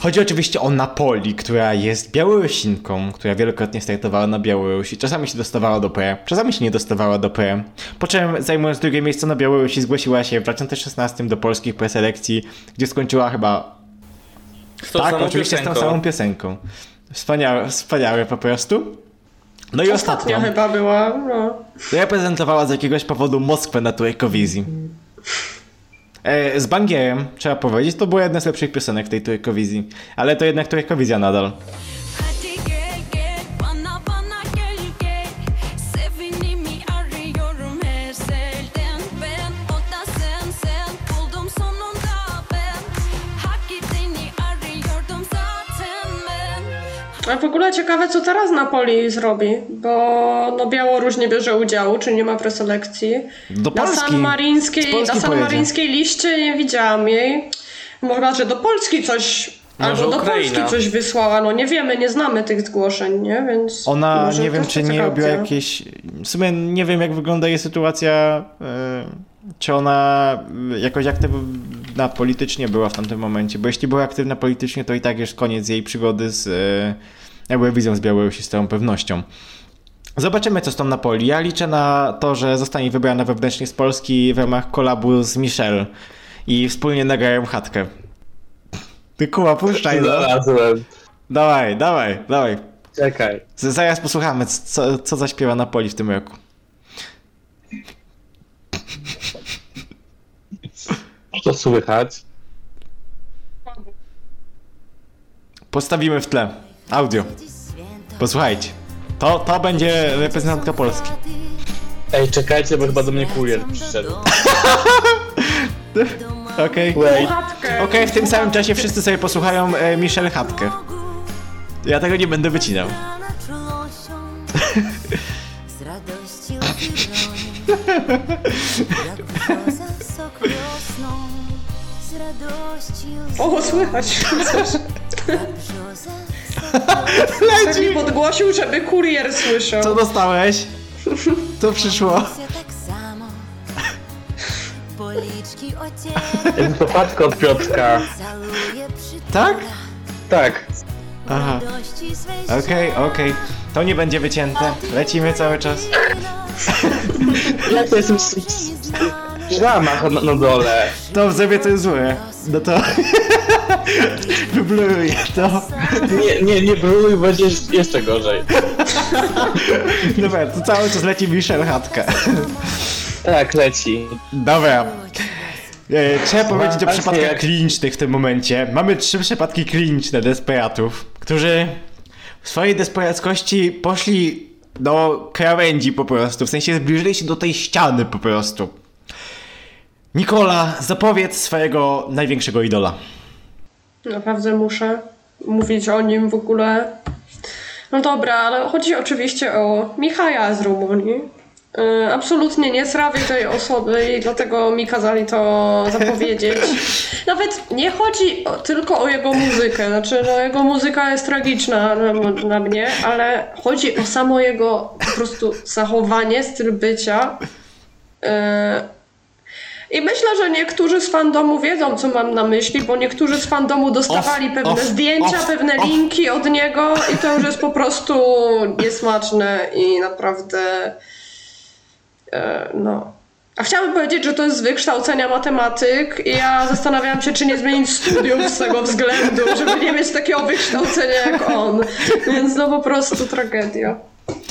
Chodzi oczywiście o Napoli, która jest Białorusinką, która wielokrotnie startowała na Białorusi. Czasami się dostawała do P, czasami się nie dostawała do P. Po czym zajmując drugie miejsce na Białorusi zgłosiła się w 2016 do polskich preselekcji, gdzie skończyła chyba Z tą tak, samą oczywiście z tą piosenką. samą piosenką. Wspaniałe, wspaniałe po prostu. No i Ostatnia ostatnio chyba była, no. reprezentowała z jakiegoś powodu Moskwę na Turkowizji. E, z Bangierem, trzeba powiedzieć, to była jedna z lepszych piosenek tej Turkowizji. Ale to jednak Turkowizja nadal. A w ogóle ciekawe, co teraz Napoli zrobi, bo no Białoruś nie bierze udziału, czy nie ma preselekcji. Do Na Polski. San Marińskiej, na San. Marińskiej liście nie widziałam jej. Może, że do Polski coś, albo do Ukraina. Polski coś wysłała, no nie wiemy, nie znamy tych zgłoszeń, nie, więc... Ona, nie wiem, czy nie robiła jakieś... W sumie nie wiem, jak wygląda jej sytuacja, e, czy ona e, jakoś aktywna politycznie była w tamtym momencie, bo jeśli była aktywna politycznie, to i tak jest koniec jej przygody z e, Eurowizją z Białorusi z całą pewnością. Zobaczymy, co z tą Napoli. Ja liczę na to, że zostanie wybrana wewnętrznie z Polski w ramach kolabu z Michelle i wspólnie nagrają chatkę. Ty kuła, puszczaj, no. Znalazłem. Dawaj, dawaj, dawaj. Czekaj. Zaraz posłuchamy, co, co zaśpiewa Napoli w tym roku. Co słychać? Postawimy w tle. Audio. Posłuchajcie. To, to będzie reprezentantka Polski. Ej, czekajcie, bo chyba do mnie kurier przyszedł. Okej. Wait. Chatkę. Okej, w tym samym czasie wszyscy sobie posłuchają e, Michelle Hatkę. Ja tego nie będę wycinał. Rana czułością Z radości Jak brzoza sok wiosną Z radości O, słychać. Jak Ktoś mi podgłosił, żeby kurier słyszał. Co dostałeś? Co przyszło? tak to paczka od Piotrka. Tak? Tak. Aha. Radości swej Okej, okej. To nie będzie wycięte. Lecimy cały czas. Ja to jestem w w ramach na, na dole. To zrobię to złe. No to... Wybluruję to. Nie, nie, nie brój, będzie jeszcze gorzej. Dobra, to cały czas leci Michelle Hatka. Tak, leci. Dobra. E, Trzeba powiedzieć o przypadkach jak- klinicznych w tym momencie. Mamy trzy przypadki kliniczne desperatów, którzy w swojej desperackości poszli do krawędzi po prostu, w sensie zbliżyli się do tej ściany po prostu. Nikola, zapowiedz swojego największego idola. Naprawdę muszę mówić o nim w ogóle. No dobra, ale chodzi oczywiście o Michaja z Rumunii. Yy, absolutnie nie trawię tej osoby i dlatego mi kazali to zapowiedzieć. Nawet nie chodzi o, tylko o jego muzykę, znaczy no, jego muzyka jest tragiczna na, na mnie, ale chodzi o samo jego po prostu zachowanie, styl bycia. Yy, i myślę, że niektórzy z fandomu wiedzą, co mam na myśli, bo niektórzy z fandomu dostawali Off, pewne off, zdjęcia, off, pewne linki od niego i to już jest po prostu niesmaczne i naprawdę e, no. A chciałabym powiedzieć, że to jest z wykształcenia matematyk i ja zastanawiałam się, czy nie zmienić studiów z tego względu, żeby nie mieć takiego wykształcenia jak on. Więc no po prostu tragedia.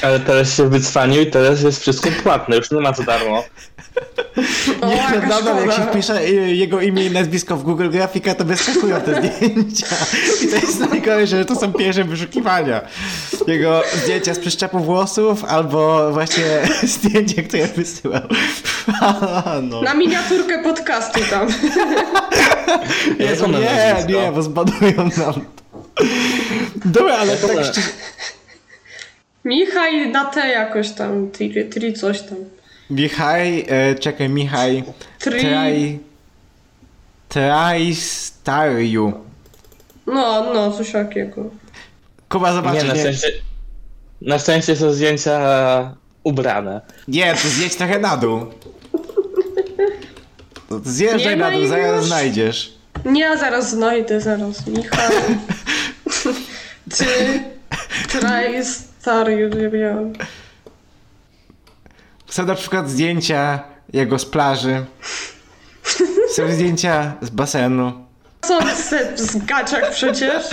Ale teraz się wycwanił i teraz jest wszystko płatne, już nie ma za darmo. O, Nie, jaka nadal jak się wpisze e, jego imię i nazwisko w Google Grafika, to wyskakują te zdjęcia. I to jest najgorsze, że to są pierwsze wyszukiwania. Jego zdjęcia z przeszczepu włosów, albo właśnie zdjęcie, które wysyłał. no. Na miniaturkę podcastu tam. Ono nie, nie, bo zbadują nam. Dobra, ale tak szczerze... Michaj na T jakoś tam, tri, tri coś tam. Michaj, e, czekaj, Michaj... Tri... Traj... Trajstariu. No, no, coś takiego. Kuba, zobacz, Nie, na nie, szczęście... Na szczęście są zdjęcia ubrane. nie, to zjedź trochę na dół. Zjeżdżaj na dół, zaraz już? znajdziesz. Nie, ja zaraz znajdę, zaraz. Michał. Ty. Trajstarian. Są na przykład zdjęcia jego z plaży. Są zdjęcia z basenu. Co ty z gaciach przecież?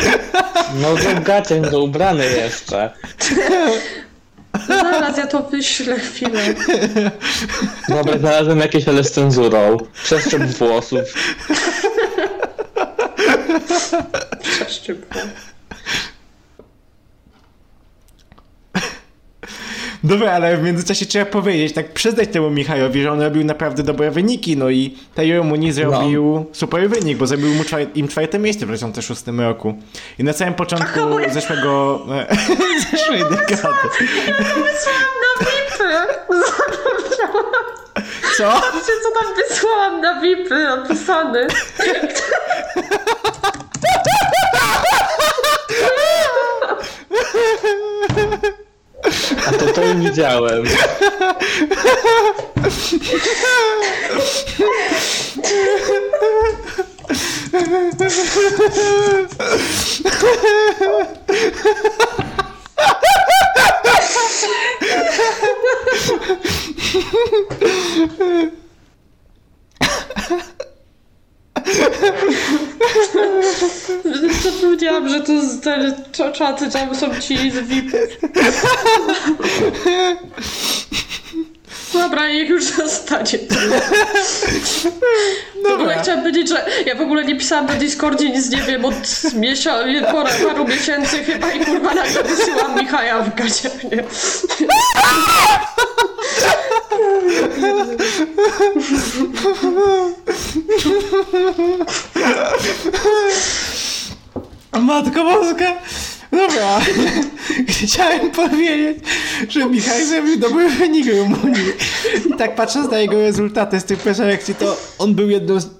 No to gacie, to ubrany jeszcze. Zaraz ja to wyślę chwilę. Dobra, znalazłem jakieś, ale z cenzurą. Przeszczep włosów. Przeszczypło. Dobra, ale w międzyczasie trzeba powiedzieć, tak przyznać temu Michałowi, że on robił naprawdę dobre wyniki, no i Tairo Muni zrobił super wynik, bo zrobił mu czwar- im czwarte miejsce w 2006 roku. I na samym początku ja- zeszłego... zeszłej dekady. Wysłałam na VIPy! Co? Patrzcie, co tam wysłałam na VIPy napisane. A to to już widziałem. Zapomniałam, że to z te cza- czaty tam są ci z VIPów. Dobra, niech już zostanie. W ogóle chciałam powiedzieć, że ja w ogóle nie pisałam na Discordzie, nic nie wiem, od miesiąc, paru, paru miesięcy chyba i kurwa nagle wysyłam Michała w gacie, nie? Matko Boska! Dobra, chciałem powiedzieć, że Michał zrobił dobry wynik Rumunii. I tak patrząc na jego rezultaty z tych preselekcji, to on był jedną z...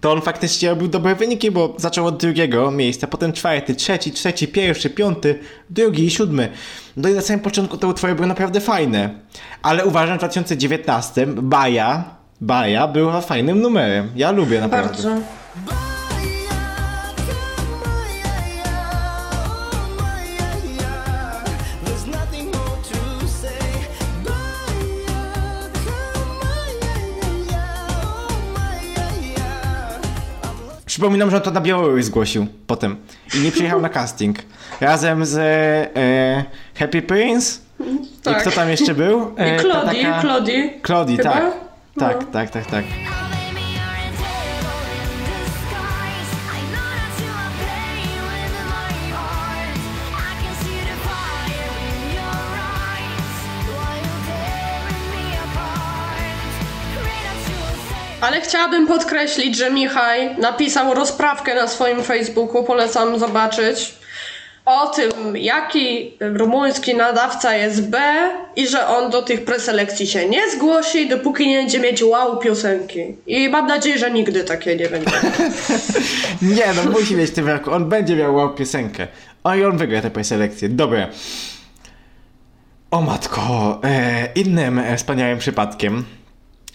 To on faktycznie robił dobre wyniki, bo zaczął od drugiego miejsca, potem czwarty, trzeci, trzeci, pierwszy, piąty, drugi i siódmy. No i na samym początku te utwory były naprawdę fajne. Ale uważam, w 2019 Baja, Baja była fajnym numerem. Ja lubię naprawdę. Bardzo. Przypominam, że on to na Białoruś zgłosił potem i nie przyjechał na casting. Razem z e, Happy Prince i Tak. kto tam jeszcze był? I E, ta. Claudie, Chyba? tak. No. Tak, tak, tak, tak. Say. Ale chciałabym podkreślić, że Michał napisał rozprawkę na swoim Facebooku, polecam zobaczyć, o tym, jaki rumuński nadawca jest B i że on do tych preselekcji się nie zgłosi, dopóki nie będzie mieć wow piosenki. I mam nadzieję, że nigdy takie nie będzie. Nie, no musi mieć w tym roku. On będzie miał wow piosenkę. O i on wygra tę preselekcję. Dobra. O matko, e, innym wspaniałym przypadkiem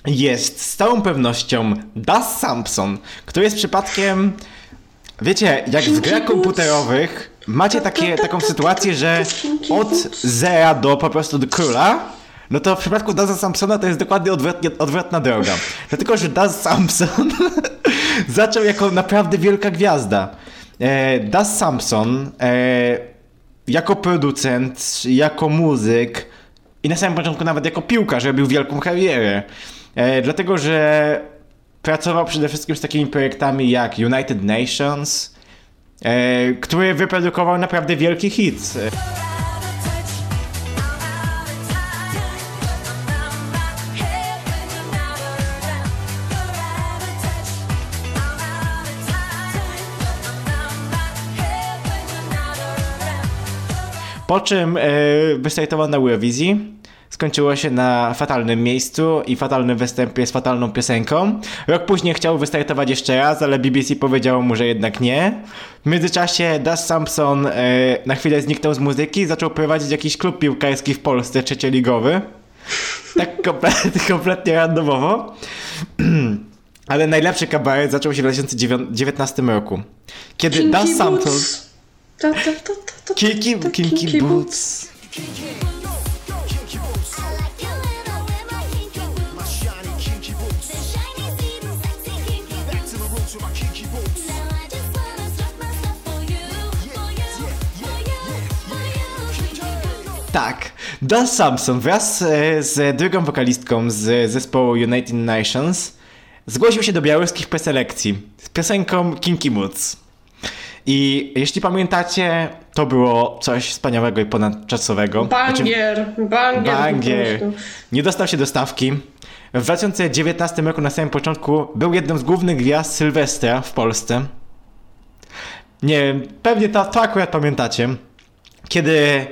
jest z całą pewnością Das Sampson, który jest przypadkiem, wiecie, jak w grach komputerowych macie takie, taką sytuację, że od zera do po prostu do króla, no to w przypadku Daza Sampsona to jest dokładnie odwrotnie, odwrotna droga. Dlatego, że Daz Sampson zaczął jako naprawdę wielka gwiazda. E, Daz Sampson e, jako producent, jako muzyk i na samym początku nawet jako piłkarz robił wielką karierę. E, dlatego, że pracował przede wszystkim z takimi projektami jak United Nations, który wyprodukował naprawdę wielki hit. E, Po czym e, wystartował na Eurowizji. Skończyło się na fatalnym miejscu i fatalnym występie z fatalną piosenką. Rok później chciał wystartować jeszcze raz, ale BBC powiedziało mu, że jednak nie. W międzyczasie Das Sampson e, na chwilę zniknął z muzyki i zaczął prowadzić jakiś klub piłkarski w Polsce, trzecioligowy. Tak kompletnie, kompletnie randomowo. Ale najlepszy kabaret zaczął się w 2019 roku. Kiedy Kinky Das. Boots. Ta, Kinky, ta, kinky Boots. I Tak. Das Samson wraz e, z drugą wokalistką z zespołu United Nations zgłosił się do białoruskich preselekcji z piosenką Kinky Boots. I jeśli pamiętacie, to było coś wspaniałego i ponadczasowego. Znaczy, Bangier, bangier. po Bangier. prostu. Nie dostał się do stawki. W 2019 roku na samym początku był jedną z głównych gwiazd Sylwestra w Polsce. Nie wiem, pewnie to, to akurat pamiętacie. Kiedy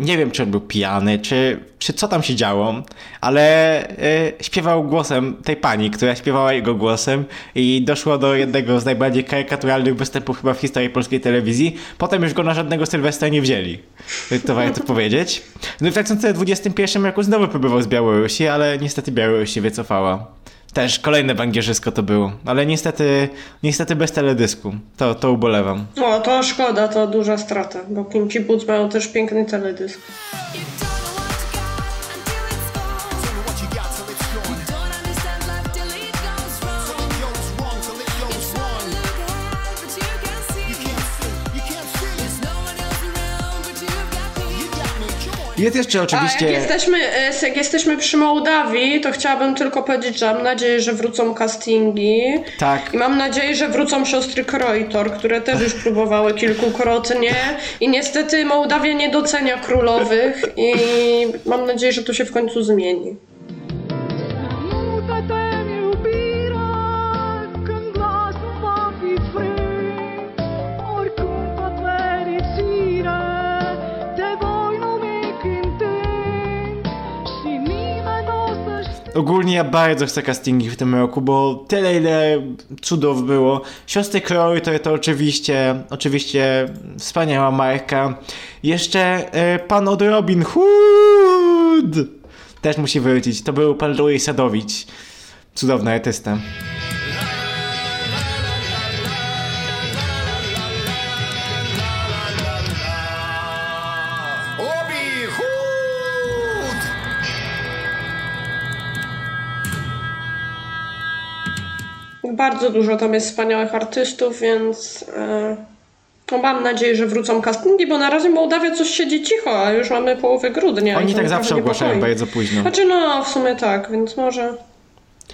nie wiem, czy on był pijany, czy, czy co tam się działo, ale y, śpiewał głosem tej pani, która śpiewała jego głosem i doszło do jednego z najbardziej karykaturalnych występów chyba w historii polskiej telewizji. Potem już go na żadnego Sylwestra nie wzięli. To warto powiedzieć. No i w 2021 roku znowu próbował z Białorusi, ale niestety Białoruś się wycofała. Też kolejne węgierzysko to było, ale niestety, niestety bez teledysku. To, to ubolewam. O, to szkoda, to duża strata, bo Kinky Boots mają też piękny teledysk. Jest jeszcze A jak oczywiście... jesteśmy, e, jak jesteśmy przy Mołdawii, to chciałabym tylko powiedzieć, że mam nadzieję, że wrócą castingi. Tak. I mam nadzieję, że wrócą siostry Krojtor, które też już próbowały kilkukrotnie. I niestety Mołdawia nie docenia królowych i mam nadzieję, że to się w końcu zmieni. Ogólnie ja bardzo chcę castingi w tym roku, bo tyle ile cudów było. Siostry Kroy to, to oczywiście, oczywiście wspaniała marka. Jeszcze e, pan od Robin Hood też musi wrócić. To był pan Louis Sadowicz. Cudowny artysta. Bardzo dużo tam jest wspaniałych artystów, więc e, no mam nadzieję, że wrócą castingi, bo na razie Mołdawia coś siedzi cicho, a już mamy połowę grudnia. Oni tak zawsze ogłaszają niepokoi. bardzo późno. Znaczy no, w sumie tak, więc może...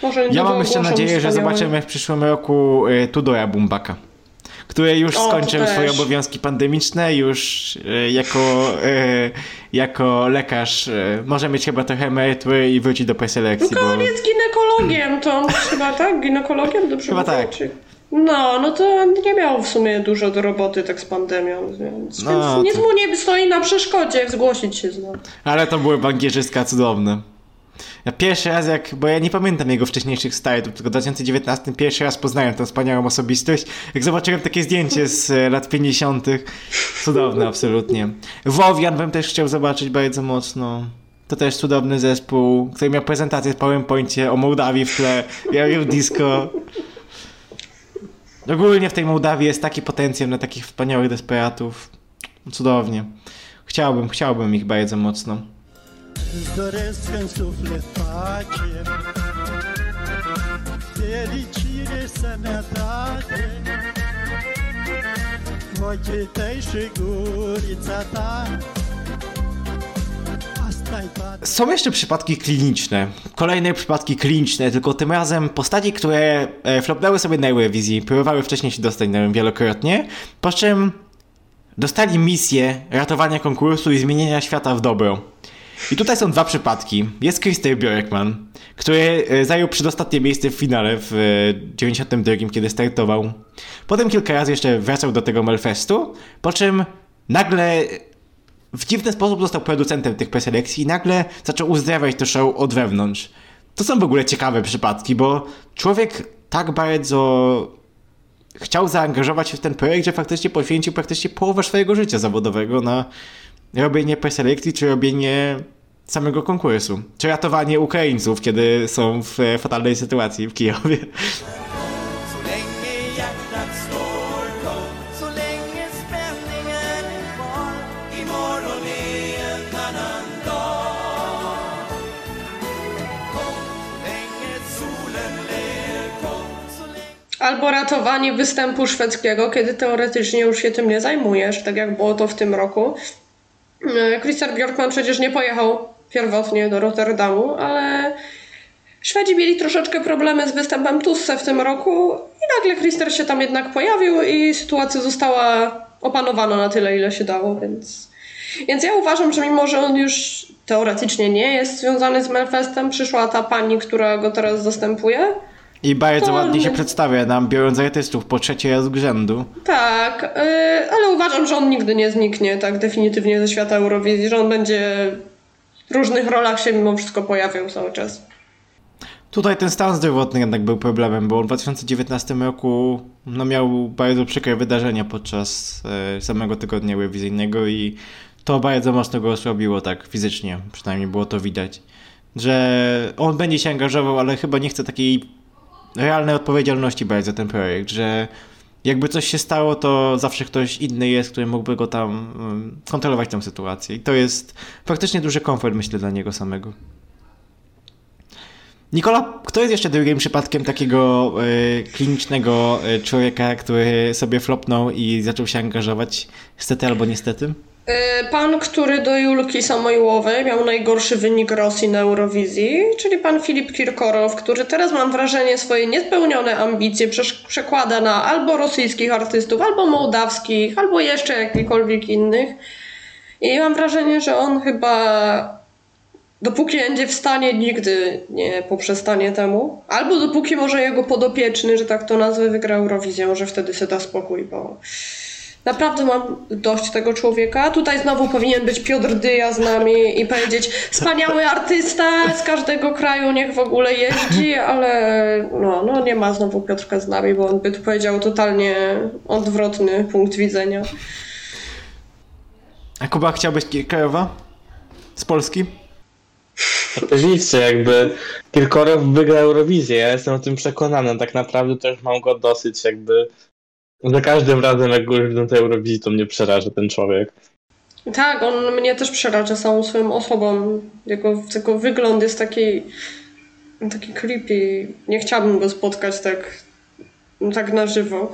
może Ja mam jeszcze nadzieję, że wspaniałe- zobaczymy w przyszłym roku y, Tudora Bumbaka, który już O, swoje obowiązki pandemiczne, już y, jako, y, jako lekarz y, może mieć chyba trochę emerytury i wrócić do preselekcji, No bo on jest ginekologiem, to on chyba tak? Ginekologiem? Dobrze Chyba tak. Czy... No, no to nie miał w sumie dużo do roboty tak z pandemią, więc, No, więc nic to- mu nie stoi na przeszkodzie zgłosić się znowu. ale to były bankierzyska cudowne. Ja pierwszy raz jak, bo ja nie pamiętam jego wcześniejszych startów, tylko w 2019 pierwszy raz poznałem tę wspaniałą osobistość, jak zobaczyłem takie zdjęcie z e, lat 50. Cudowne, absolutnie. Wowian bym też chciał zobaczyć bardzo mocno. To też cudowny zespół, który miał prezentację w PowerPoincie o Mołdawii w tle, robił disco. Ogólnie w tej Mołdawii jest taki potencjał na takich wspaniałych desperatów. Cudownie. Chciałbym, chciałbym ich bardzo mocno. Îți doresc în suflet pace Fericire, sănătate Ochii tăi și gurița ta Są jeszcze przypadki kliniczne. Kolejne przypadki kliniczne, tylko tym razem postaci, które e, flopnęły sobie na Eurowizji, próbowały wcześniej się dostać na wielokrotnie, po czym dostali misję ratowania konkursu i zmienienia świata w dobro. I tutaj są dwa przypadki. Jest Christer Björkman, który e, zajął przedostatnie miejsce w finale w e, 92, kiedy startował. Potem kilka razy jeszcze wracał do tego Melfestu, po czym nagle w dziwny sposób został producentem tych preselekcji i nagle zaczął uzdrawiać to show od wewnątrz. To są w ogóle ciekawe przypadki, bo człowiek tak bardzo chciał zaangażować się w ten projekt, że faktycznie poświęcił praktycznie połowę swojego życia zawodowego na robienie preselekcji, czy robienie samego konkursu. Czy ratowanie Ukraińców, kiedy są w e, fatalnej sytuacji w Kijowie. Albo ratowanie występu szwedzkiego, kiedy teoretycznie już się tym nie zajmujesz, tak jak było to w tym roku. E, Christer Bjorkman przecież nie pojechał pierwotnie do Rotterdamu, ale Szwedzi mieli troszeczkę problemy z występem Tusse w tym roku i nagle Christer się tam jednak pojawił i sytuacja została opanowana na tyle, ile się dało, więc... Więc ja uważam, że mimo, że on już teoretycznie nie jest związany z Melfestem, przyszła ta pani, która go teraz zastępuje, I bardzo To ładnie się przedstawia nam, biorąc artystów po trzeci raz z rzędu. Tak, yy, ale uważam, że on nigdy nie zniknie tak definitywnie ze świata Eurowizji, że on będzie w różnych rolach się mimo wszystko pojawiał cały czas. Tutaj ten stan zdrowotny jednak był problemem, bo w 2019 roku no, miał bardzo przykre wydarzenia podczas e, samego tygodnia rewizyjnego i to bardzo mocno go osłabiło tak fizycznie, przynajmniej było to widać. Że on będzie się angażował, ale chyba nie chce takiej realnej odpowiedzialności brać za ten projekt, że jakby coś się stało, to zawsze ktoś inny jest, który mógłby go tam mm, kontrolować tę sytuację. I to jest faktycznie duży komfort, myślę, dla niego samego. Nikola, kto jest jeszcze drugim przypadkiem takiego e, klinicznego e, człowieka, który sobie flopnął i zaczął się angażować? Niestety albo niestety? Yy, Pan, który do Julki Samojłowej miał najgorszy wynik Rosji na Eurowizji, czyli pan Filip Kirkorow, który teraz mam wrażenie swoje niespełnione ambicje przekłada na albo rosyjskich artystów, albo mołdawskich, albo jeszcze jakichkolwiek innych. I mam wrażenie, że on chyba dopóki będzie w stanie, nigdy nie poprzestanie temu. Albo dopóki może jego podopieczny, że tak to nazwę, wygra Eurowizję, może wtedy sobie da spokój, bo naprawdę mam dość tego człowieka. Tutaj znowu powinien być Piotr Dyja z nami i powiedzieć wspaniały artysta z każdego kraju, niech w ogóle jeździ, ale no, no nie ma znowu Piotrka z nami, bo on by tu powiedział totalnie odwrotny punkt widzenia. A Kuba, chciałbyś Kirkorowa? Z Polski? Oczywiście, jakby Kirkorow wygra Eurowizję, ja jestem o tym przekonany, tak naprawdę też mam go dosyć jakby za każdym razem jak go już widzę na Eurowizji, to mnie przeraża ten człowiek. Tak, on mnie też przeraża całą swoją osobą. Jego, wygląd jest taki, taki creepy. Nie chciałabym go spotkać tak, tak na żywo.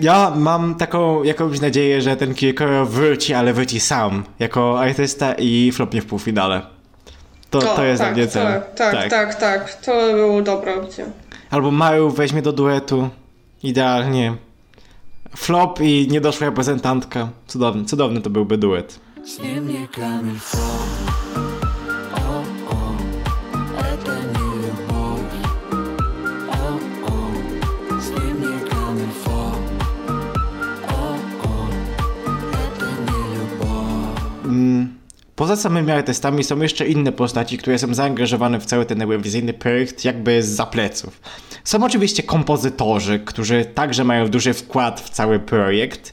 ja mam taką jakąś nadzieję, że ten Kirikoro wróci, ale wróci sam, jako artysta i flopnie w półfinale. To, to, to jest tak, dla mnie cel. Tak, tak tak, tak, tak, To było dobre opcje. Albo Maru weźmie do duetu. Idealnie. Flop i niedoszła reprezentantka. Cudowny, cudowny to byłby duet. Flop. Poza samymi artystami są jeszcze inne postaci, które są zaangażowane w cały ten eurowizyjny projekt jakby z pleców. Są oczywiście kompozytorzy, którzy także mają duży wkład w cały projekt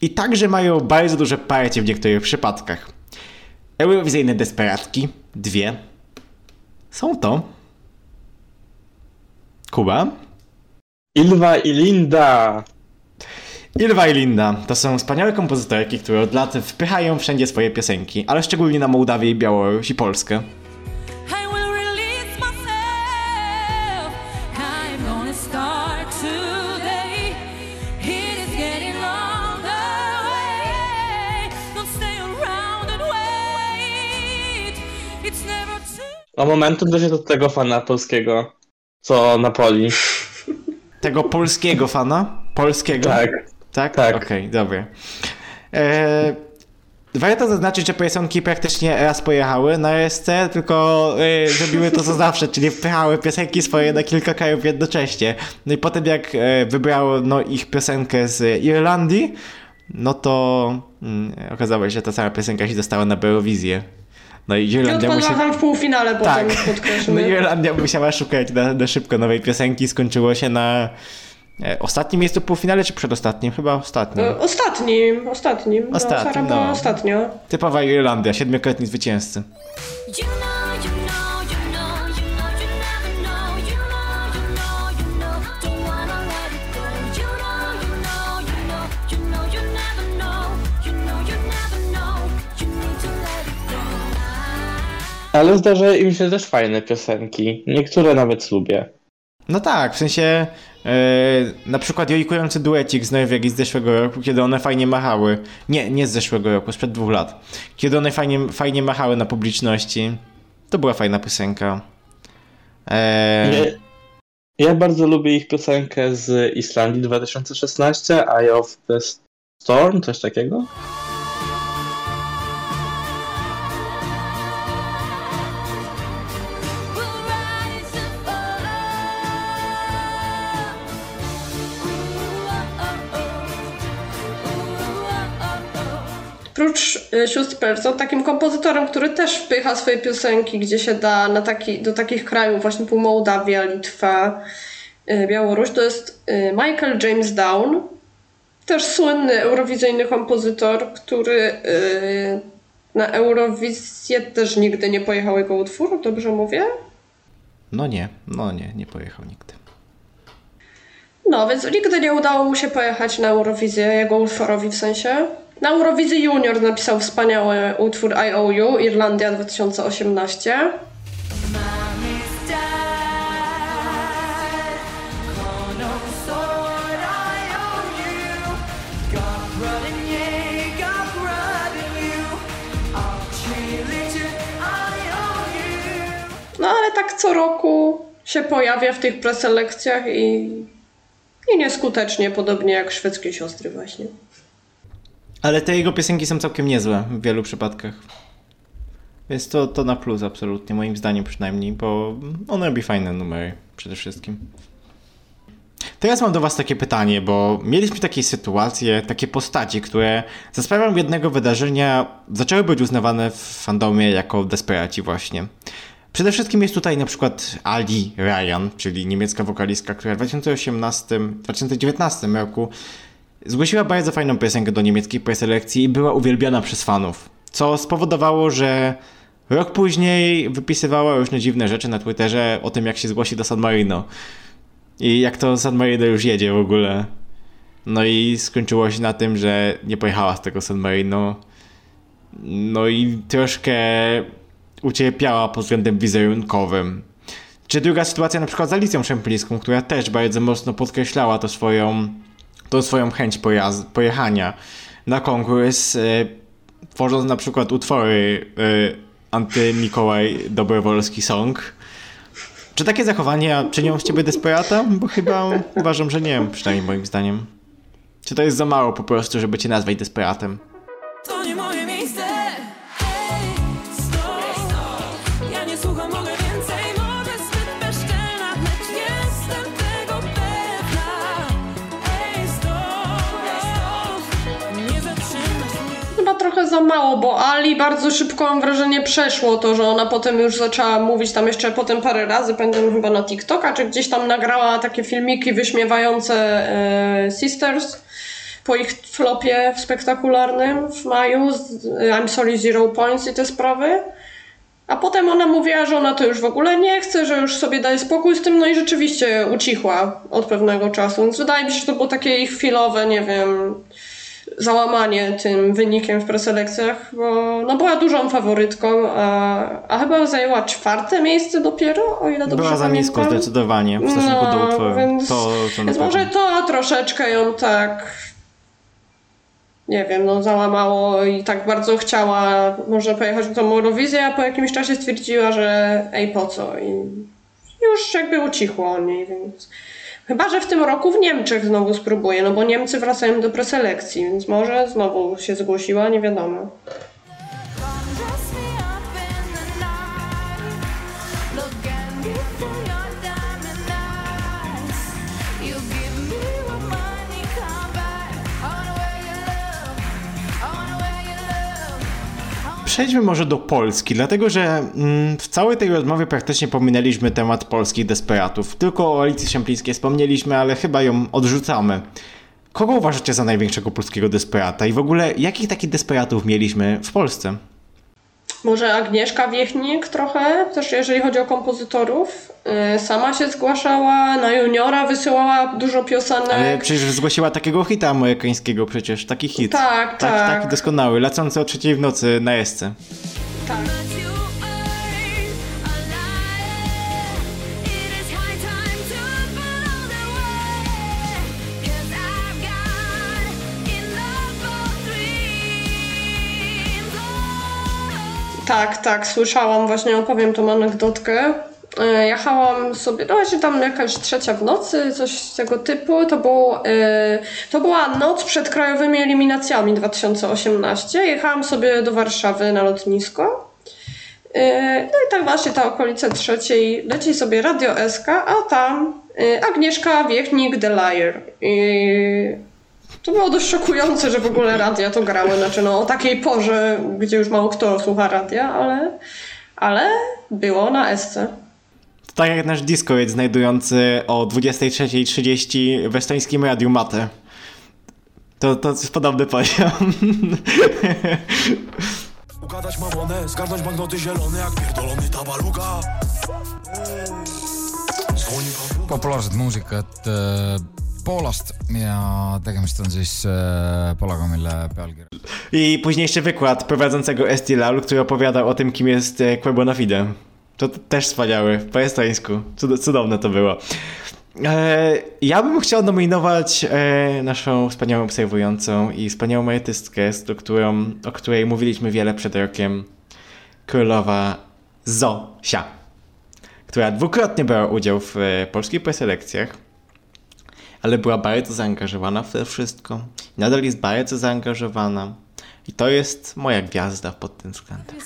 i także mają bardzo duże parcie w niektórych przypadkach. Eurowizyjne desperatki, dwie, są to Kuba, Ilwa i Linda! Ilva i Linda to są wspaniałe kompozytorki, które od lat wpychają wszędzie swoje piosenki, ale szczególnie na Mołdawię, Białoruś i Polskę. Momentum też jest od tego fana polskiego, co na poli. Tego polskiego fana? Polskiego? Tak. Tak? Tak. Okej, dobra. E, warto zaznaczyć, że piosenki praktycznie raz pojechały na ESC, tylko e, zrobiły to co zawsze, czyli wpychały piosenki swoje na kilka krajów jednocześnie. No i potem jak e, wybrało no, ich piosenkę z Irlandii, no to mm, okazało się, że ta cała piosenka się dostała na Eurowizję. No i I Irlandia, odpadła musi... tam w półfinale potem tak. no podkreślmy. i Irlandia musiała szukać na, na szybko nowej piosenki. Skończyło się na ostatnim miejscu w półfinale, czy przedostatnim? Chyba ostatnim. E, Ostatnim, ostatnim. Ostatnim, no, no. ostatnio. Typowa Irlandia, siedmiokrotni zwycięzcy. Ale zdarza im się też fajne piosenki. Niektóre nawet lubię. No tak, w sensie e, na przykład jojkujący duecik z Norwegii z zeszłego roku, kiedy one fajnie machały. Nie, nie z zeszłego roku, sprzed dwóch lat. Kiedy one fajnie, fajnie machały na publiczności. To była fajna piosenka. E, Ja, ja bardzo lubię ich piosenkę z Islandii 2016, Eye of the Storm, coś takiego. Prócz y, sióstr Persson, takim kompozytorem, który też wpycha swoje piosenki, gdzie się da na taki, do takich krajów, właśnie tu Mołdawia, Litwa, y, Białoruś, to jest y, Michael James Down. Też słynny eurowizyjny kompozytor, który na Eurowizję też nigdy nie pojechał jego utwór, dobrze mówię? no nie, no nie, nie pojechał nigdy. No, więc nigdy nie udało mu się pojechać na Eurowizję, jego utworowi w sensie. Na Eurowizji Junior napisał wspaniały utwór I Owe You, Irlandia 2018. Mommy's died. Cornerstone, I owe you. God running, yeah, God running you. Arch religion, I owe you. No ale tak co roku się pojawia w tych preselekcjach i, i nieskutecznie, podobnie jak szwedzkie siostry właśnie. Ale te jego piosenki są całkiem niezłe w wielu przypadkach. Więc to, to na plus absolutnie, moim zdaniem przynajmniej, bo on robi fajne numery przede wszystkim. Teraz mam do was takie pytanie, bo mieliśmy takie sytuacje, takie postaci, które za sprawą jednego wydarzenia zaczęły być uznawane w fandomie jako desperaci właśnie. Przede wszystkim jest tutaj na przykład Ali Ryan, czyli niemiecka wokalistka, która w 2018-2019 roku Zgłosiła bardzo fajną piosenkę do niemieckiej preselekcji i była uwielbiana przez fanów. Co spowodowało, że rok później wypisywała różne dziwne rzeczy na Twitterze o tym, jak się zgłosi do San Marino. I jak to San Marino już jedzie w ogóle. No i skończyło się na tym, że nie pojechała z tego San Marino. No i troszkę ucierpiała pod względem wizerunkowym. Czy druga sytuacja na przykład z Alicją Szemplińską, która też bardzo mocno podkreślała to swoją tą swoją chęć pojazd, pojechania na konkurs, e, tworząc na przykład utwory e, Anty-Mikołaj Dobrowolski Song. Czy takie zachowania czynią z ciebie desperata? Bo chyba uważam, że nie, przynajmniej moim zdaniem. Czy to jest za mało po prostu, żeby cię nazwać desperatem? Za mało, bo Ali bardzo szybko mam wrażenie przeszło to, że ona potem już zaczęła mówić tam jeszcze potem parę razy, pamiętam chyba na TikToka, czy gdzieś tam nagrała takie filmiki wyśmiewające e, Sisters po ich flopie spektakularnym w maju z I'm Sorry Zero Points i te sprawy. A potem ona mówiła, że ona to już w ogóle nie chce, że już sobie daje spokój z tym, no i rzeczywiście ucichła od pewnego czasu. Więc wydaje mi się, że to było takie chwilowe, nie wiem, załamanie tym wynikiem w preselekcjach, bo no była dużą faworytką, a, a chyba zajęła czwarte miejsce dopiero, o ile dobrze Była za nisko pamiętam. zdecydowanie w stosunku do No, utworu. więc- To, to Więc może to troszeczkę ją tak nie wiem, no załamało i tak bardzo chciała może pojechać tą Eurowizję, a po jakimś czasie stwierdziła, że ej po co i już jakby ucichło o niej, więc chyba, że w tym roku w Niemczech znowu spróbuje, no bo Niemcy wracają do preselekcji, więc może znowu się zgłosiła, nie wiadomo. Przejdźmy może do Polski, dlatego że mm, w całej tej rozmowie praktycznie pominęliśmy temat polskich desperatów. Tylko o Alicji Szemplińskiej wspomnieliśmy, ale chyba ją odrzucamy. Kogo uważacie za największego polskiego desperata i w ogóle jakich takich desperatów mieliśmy w Polsce? Może Agnieszka Wiechnik trochę, też jeżeli chodzi o kompozytorów. Yy, Sama się zgłaszała, na juniora wysyłała dużo piosenek. Ale przecież zgłosiła takiego hita amerykańskiego przecież, taki hit. Tak, tak. Taki doskonały, lecący o trzeciej w nocy na esce. Tak. Tak, tak, słyszałam, właśnie opowiem tą anegdotkę. E, Jechałam sobie, no właśnie tam jakaś trzecia w nocy, coś tego typu. To, było, e, to była noc przed krajowymi eliminacjami 2018. Jechałam sobie do Warszawy na lotnisko. E, No i tak właśnie ta okolice trzeciej leci sobie Radio SK, a tam Agnieszka Wiechnik The Liar. I to było dość szokujące, że w ogóle radia to grały, znaczy no o takiej porze, gdzie już mało kto słucha radia, ale, ale było na SC. To tak jak nasz Discord znajdujący o 23.30 w estońskim radiu Mate. To, to jest podobny poziom. Ugadać mamonę, zgarnąć banknoty zielone jak pierdolony tabaluga Dzwoni Pawlu populaarset muusikat äh, Poolast ja tegemist on siis äh, palaga, mille pealkiri I późniejszy wykład prowadzącego Esti Laul, który opowiadał o tym, kim jest e, Quebo na Fide. To też wspaniały, po estońsku. Cud- cudowne to było. E, ja bym chciał nominować e, naszą wspaniałą obserwującą i wspaniałą artystkę, z- którą, o której mówiliśmy wiele przed rokiem. Królowa Zosia, która dwukrotnie brała udział w e, polskich preselekcjach, ale była bardzo zaangażowana w to wszystko. Nadal jest bardzo zaangażowana. I to jest moja gwiazda pod tym względem.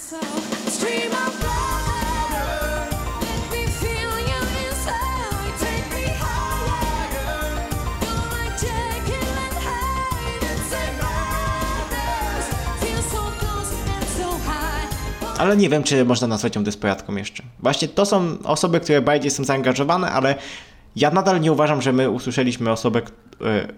Ale nie wiem, czy można nazwać ją desperatką jeszcze. Właśnie to są osoby, które bardziej są zaangażowane, ale ja nadal nie uważam, że my usłyszeliśmy osobę, e,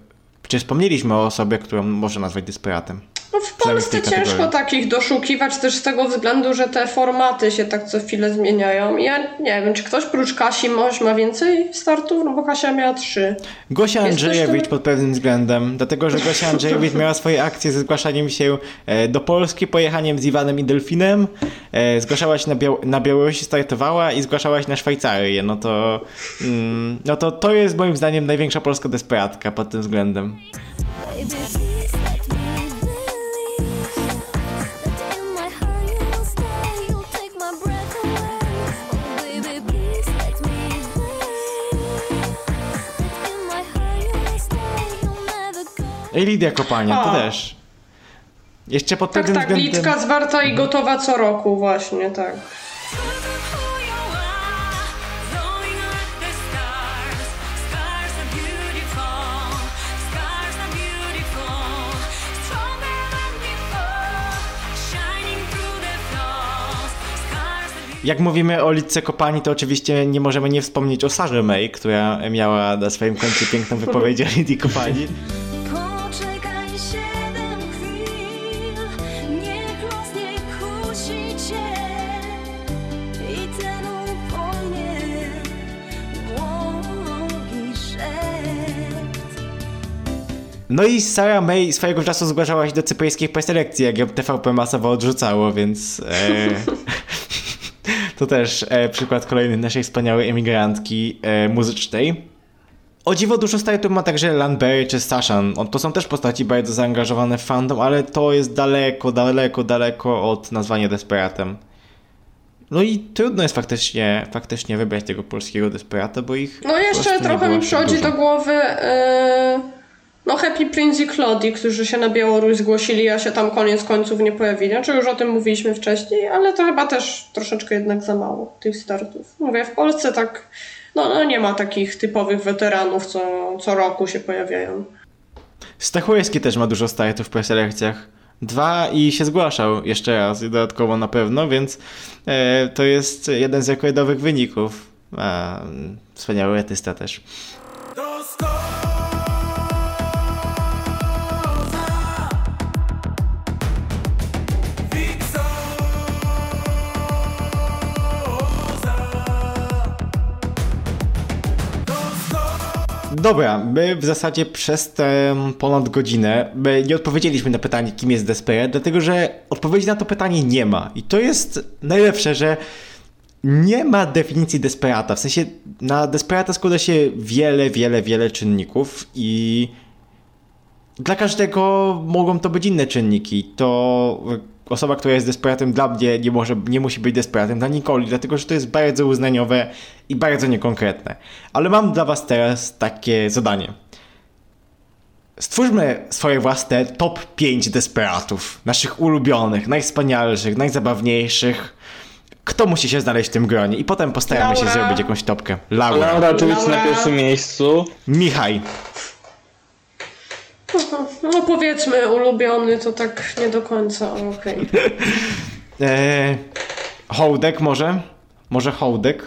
czy wspomnieliśmy o osobie, którą można nazwać desperatem. No w Polsce ciężko takich doszukiwać też z tego względu, że te formaty się tak co chwilę zmieniają. I Ja nie wiem, czy ktoś prócz Kasi Moś ma więcej startów? No bo Kasia miała trzy. Gosia Andrzejewicz pod pewnym względem, dlatego że Gosia Andrzejewicz miała swoje akcje ze zgłaszaniem się e, do Polski, pojechaniem z Iwanem i Delfinem, e, zgłaszała się na, Biał- na Białorusi, startowała i zgłaszała się na Szwajcarię. No to, mm, no to to jest moim zdaniem największa polska desperatka pod tym względem. I Lidia Kopania, to też. Jeszcze pod Tak, tak, względem... Liczka zwarta i gotowa co roku właśnie, tak. Jak mówimy o Lidce Kopani, to oczywiście nie możemy nie wspomnieć o Sarze May, która miała na swoim końcu piękną wypowiedź o Lidii Kopani. No i Sara May swojego czasu zgłaszała się do cypryjskich preselekcji, jak ją TVP masowo odrzucało, więc e, to też e, przykład kolejny naszej wspaniałej emigrantki e, muzycznej. O dziwo dużo startów ma także Landberry czy Sashan. On- To są też postaci bardzo zaangażowane w fandom, ale to jest daleko, daleko, daleko od nazwania desperatem. No i trudno jest faktycznie, faktycznie wybrać tego polskiego desperata, bo ich No jeszcze trochę mi aż przychodzi dużo. do głowy yy, no Happy Prince i Claudie, którzy się na Białoruś zgłosili, a się tam koniec końców nie pojawili. Znaczy już o tym mówiliśmy wcześniej, ale to chyba też troszeczkę jednak za mało tych startów. Mówię, w Polsce tak, no, no nie ma takich typowych weteranów, co co roku się pojawiają. Stachurski też ma dużo startów w preselekcjach. Dwa i się zgłaszał jeszcze raz dodatkowo na pewno, więc e, to jest jeden z rekordowych wyników. A, mm, wspaniały artysta też. Dobra, my w zasadzie przez tę ponad godzinę nie odpowiedzieliśmy na pytanie, kim jest Desperate, dlatego że odpowiedzi na to pytanie nie ma. I to jest najlepsze, że nie ma definicji desperata. W sensie na desperata składa się wiele, wiele, wiele czynników i dla każdego mogą to być inne czynniki. To osoba, która jest desperatem dla mnie nie, może, nie musi być desperatem dla Nikoli, dlatego że to jest bardzo uznaniowe i bardzo niekonkretne. Ale mam dla was teraz takie zadanie. Stwórzmy swoje własne top 5 desperatów. Naszych ulubionych, najwspanialszych, najzabawniejszych. Kto musi się znaleźć w tym gronie? I potem postaramy się Laura. zrobić jakąś topkę. Laura. Laura oczywiście na Laura. pierwszym miejscu. Michaj. No powiedzmy ulubiony, to tak nie do końca, okej. Eee, hołdek może? Może hołdek?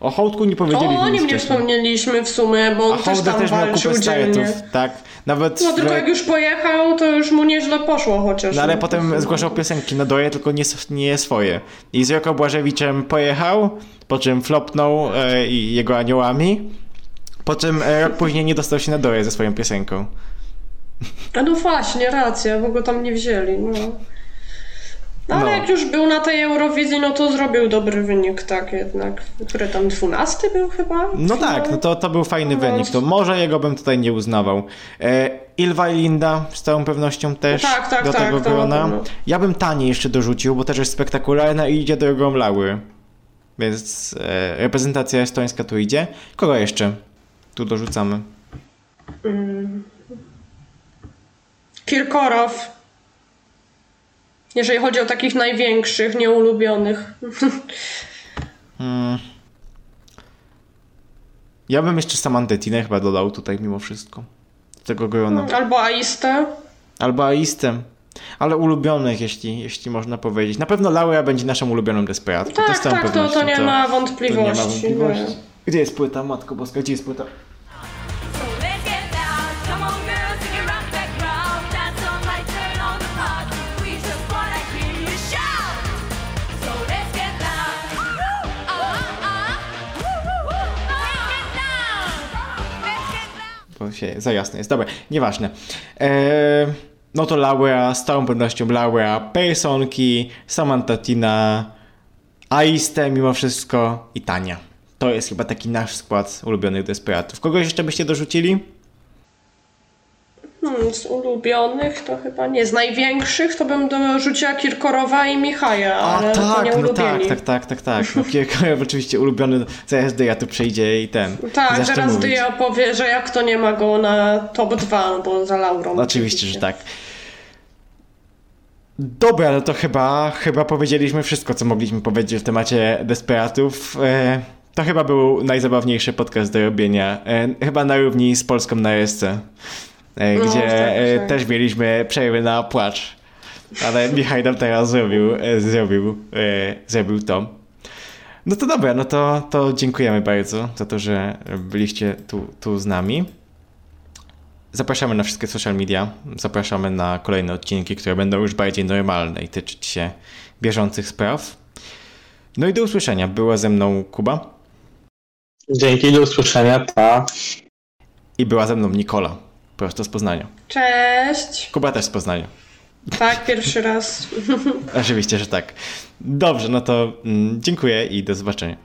O hołdku nie powiedzieliśmy O, nic nim nie wcześniej. wspomnieliśmy w sumie, bo A on też hołdek tam też miał walczył kupę dzielnie. startów, tak. Nawet No tylko w- jak już pojechał, to już mu nieźle poszło chociaż. No ale No, potem zgłaszał piosenki na doje, tylko nie, nie swoje. I z Joko Błażewiczem pojechał, po czym flopnął e, i jego aniołami, po czym e, rok później nie dostał się na doje ze swoją piosenką. A no właśnie, racja, bo go tam nie wzięli, no. No ale No. jak już był na tej Eurowizji, no to zrobił dobry wynik, tak jednak. Który tam 12 był chyba? No tak, no to, to był fajny No. wynik, to może jego bym tutaj nie uznawał. E, Ilva i Linda z całą pewnością też Tak, tak, do tak, tego grona. Ja bym taniej jeszcze dorzucił, bo też jest spektakularna i idzie drogą Laury. Więc e, reprezentacja estońska tu idzie. Kogo jeszcze tu dorzucamy? Kirkorow. Jeżeli chodzi o takich największych, nieulubionych. Hmm. Ja bym jeszcze Samantetinę chyba dodał tutaj mimo wszystko. Z tego grona. Albo Aiste. Albo Aistem. Ale ulubionych, jeśli, jeśli można powiedzieć. Na pewno Laura będzie naszą ulubioną desperatką. to Tak, z całą tak, to, to nie ma wątpliwości. To nie ma wątpliwości. Gdzie jest płyta, Matko Boska? Gdzie jest płyta? Się za jasne jest. Dobra, nieważne. Eee, no to Laura, z całą pewnością Laura, Personki, Samantha Tina, Aiste mimo wszystko i Tania. To jest chyba taki nasz skład ulubionych desperatów. Kogoś jeszcze byście dorzucili? Hmm, z ulubionych to chyba nie. Z największych to bym dorzuciła Kirkorowa i Michaja, ale to nie no ulubieni. tak, tak, tak, tak, tak. No, Kierkow oczywiście ulubiony, zaraz Dyja tu przyjdzie i ten. Tak, zacznie teraz mówić. Dyja powie, że jak to nie ma go na top 2, no bo za Laurą. Oczywiście, że tak. Dobra, no to chyba, chyba powiedzieliśmy wszystko, co mogliśmy powiedzieć w temacie Desperatów. E, to chyba był najzabawniejszy podcast do robienia. E, chyba na równi z Polską na ESC, e, No, gdzie tak, e, tak. też mieliśmy przerwy na płacz. Ale Michał nam teraz zrobił, e, zrobił, e, zrobił to. No to dobra, no to, to dziękujemy bardzo za to, że byliście tu, tu z nami. Zapraszamy na wszystkie social media. Zapraszamy na kolejne odcinki, które będą już bardziej normalne i tyczyć się bieżących spraw. No i do usłyszenia. Była ze mną Kuba Dzięki, do usłyszenia, pa. i była ze mną Nikola, prosto z Poznania. Cześć! Kuba też z Poznania. Tak, pierwszy raz. Oczywiście, że tak. Dobrze, no to mm, dziękuję i do zobaczenia.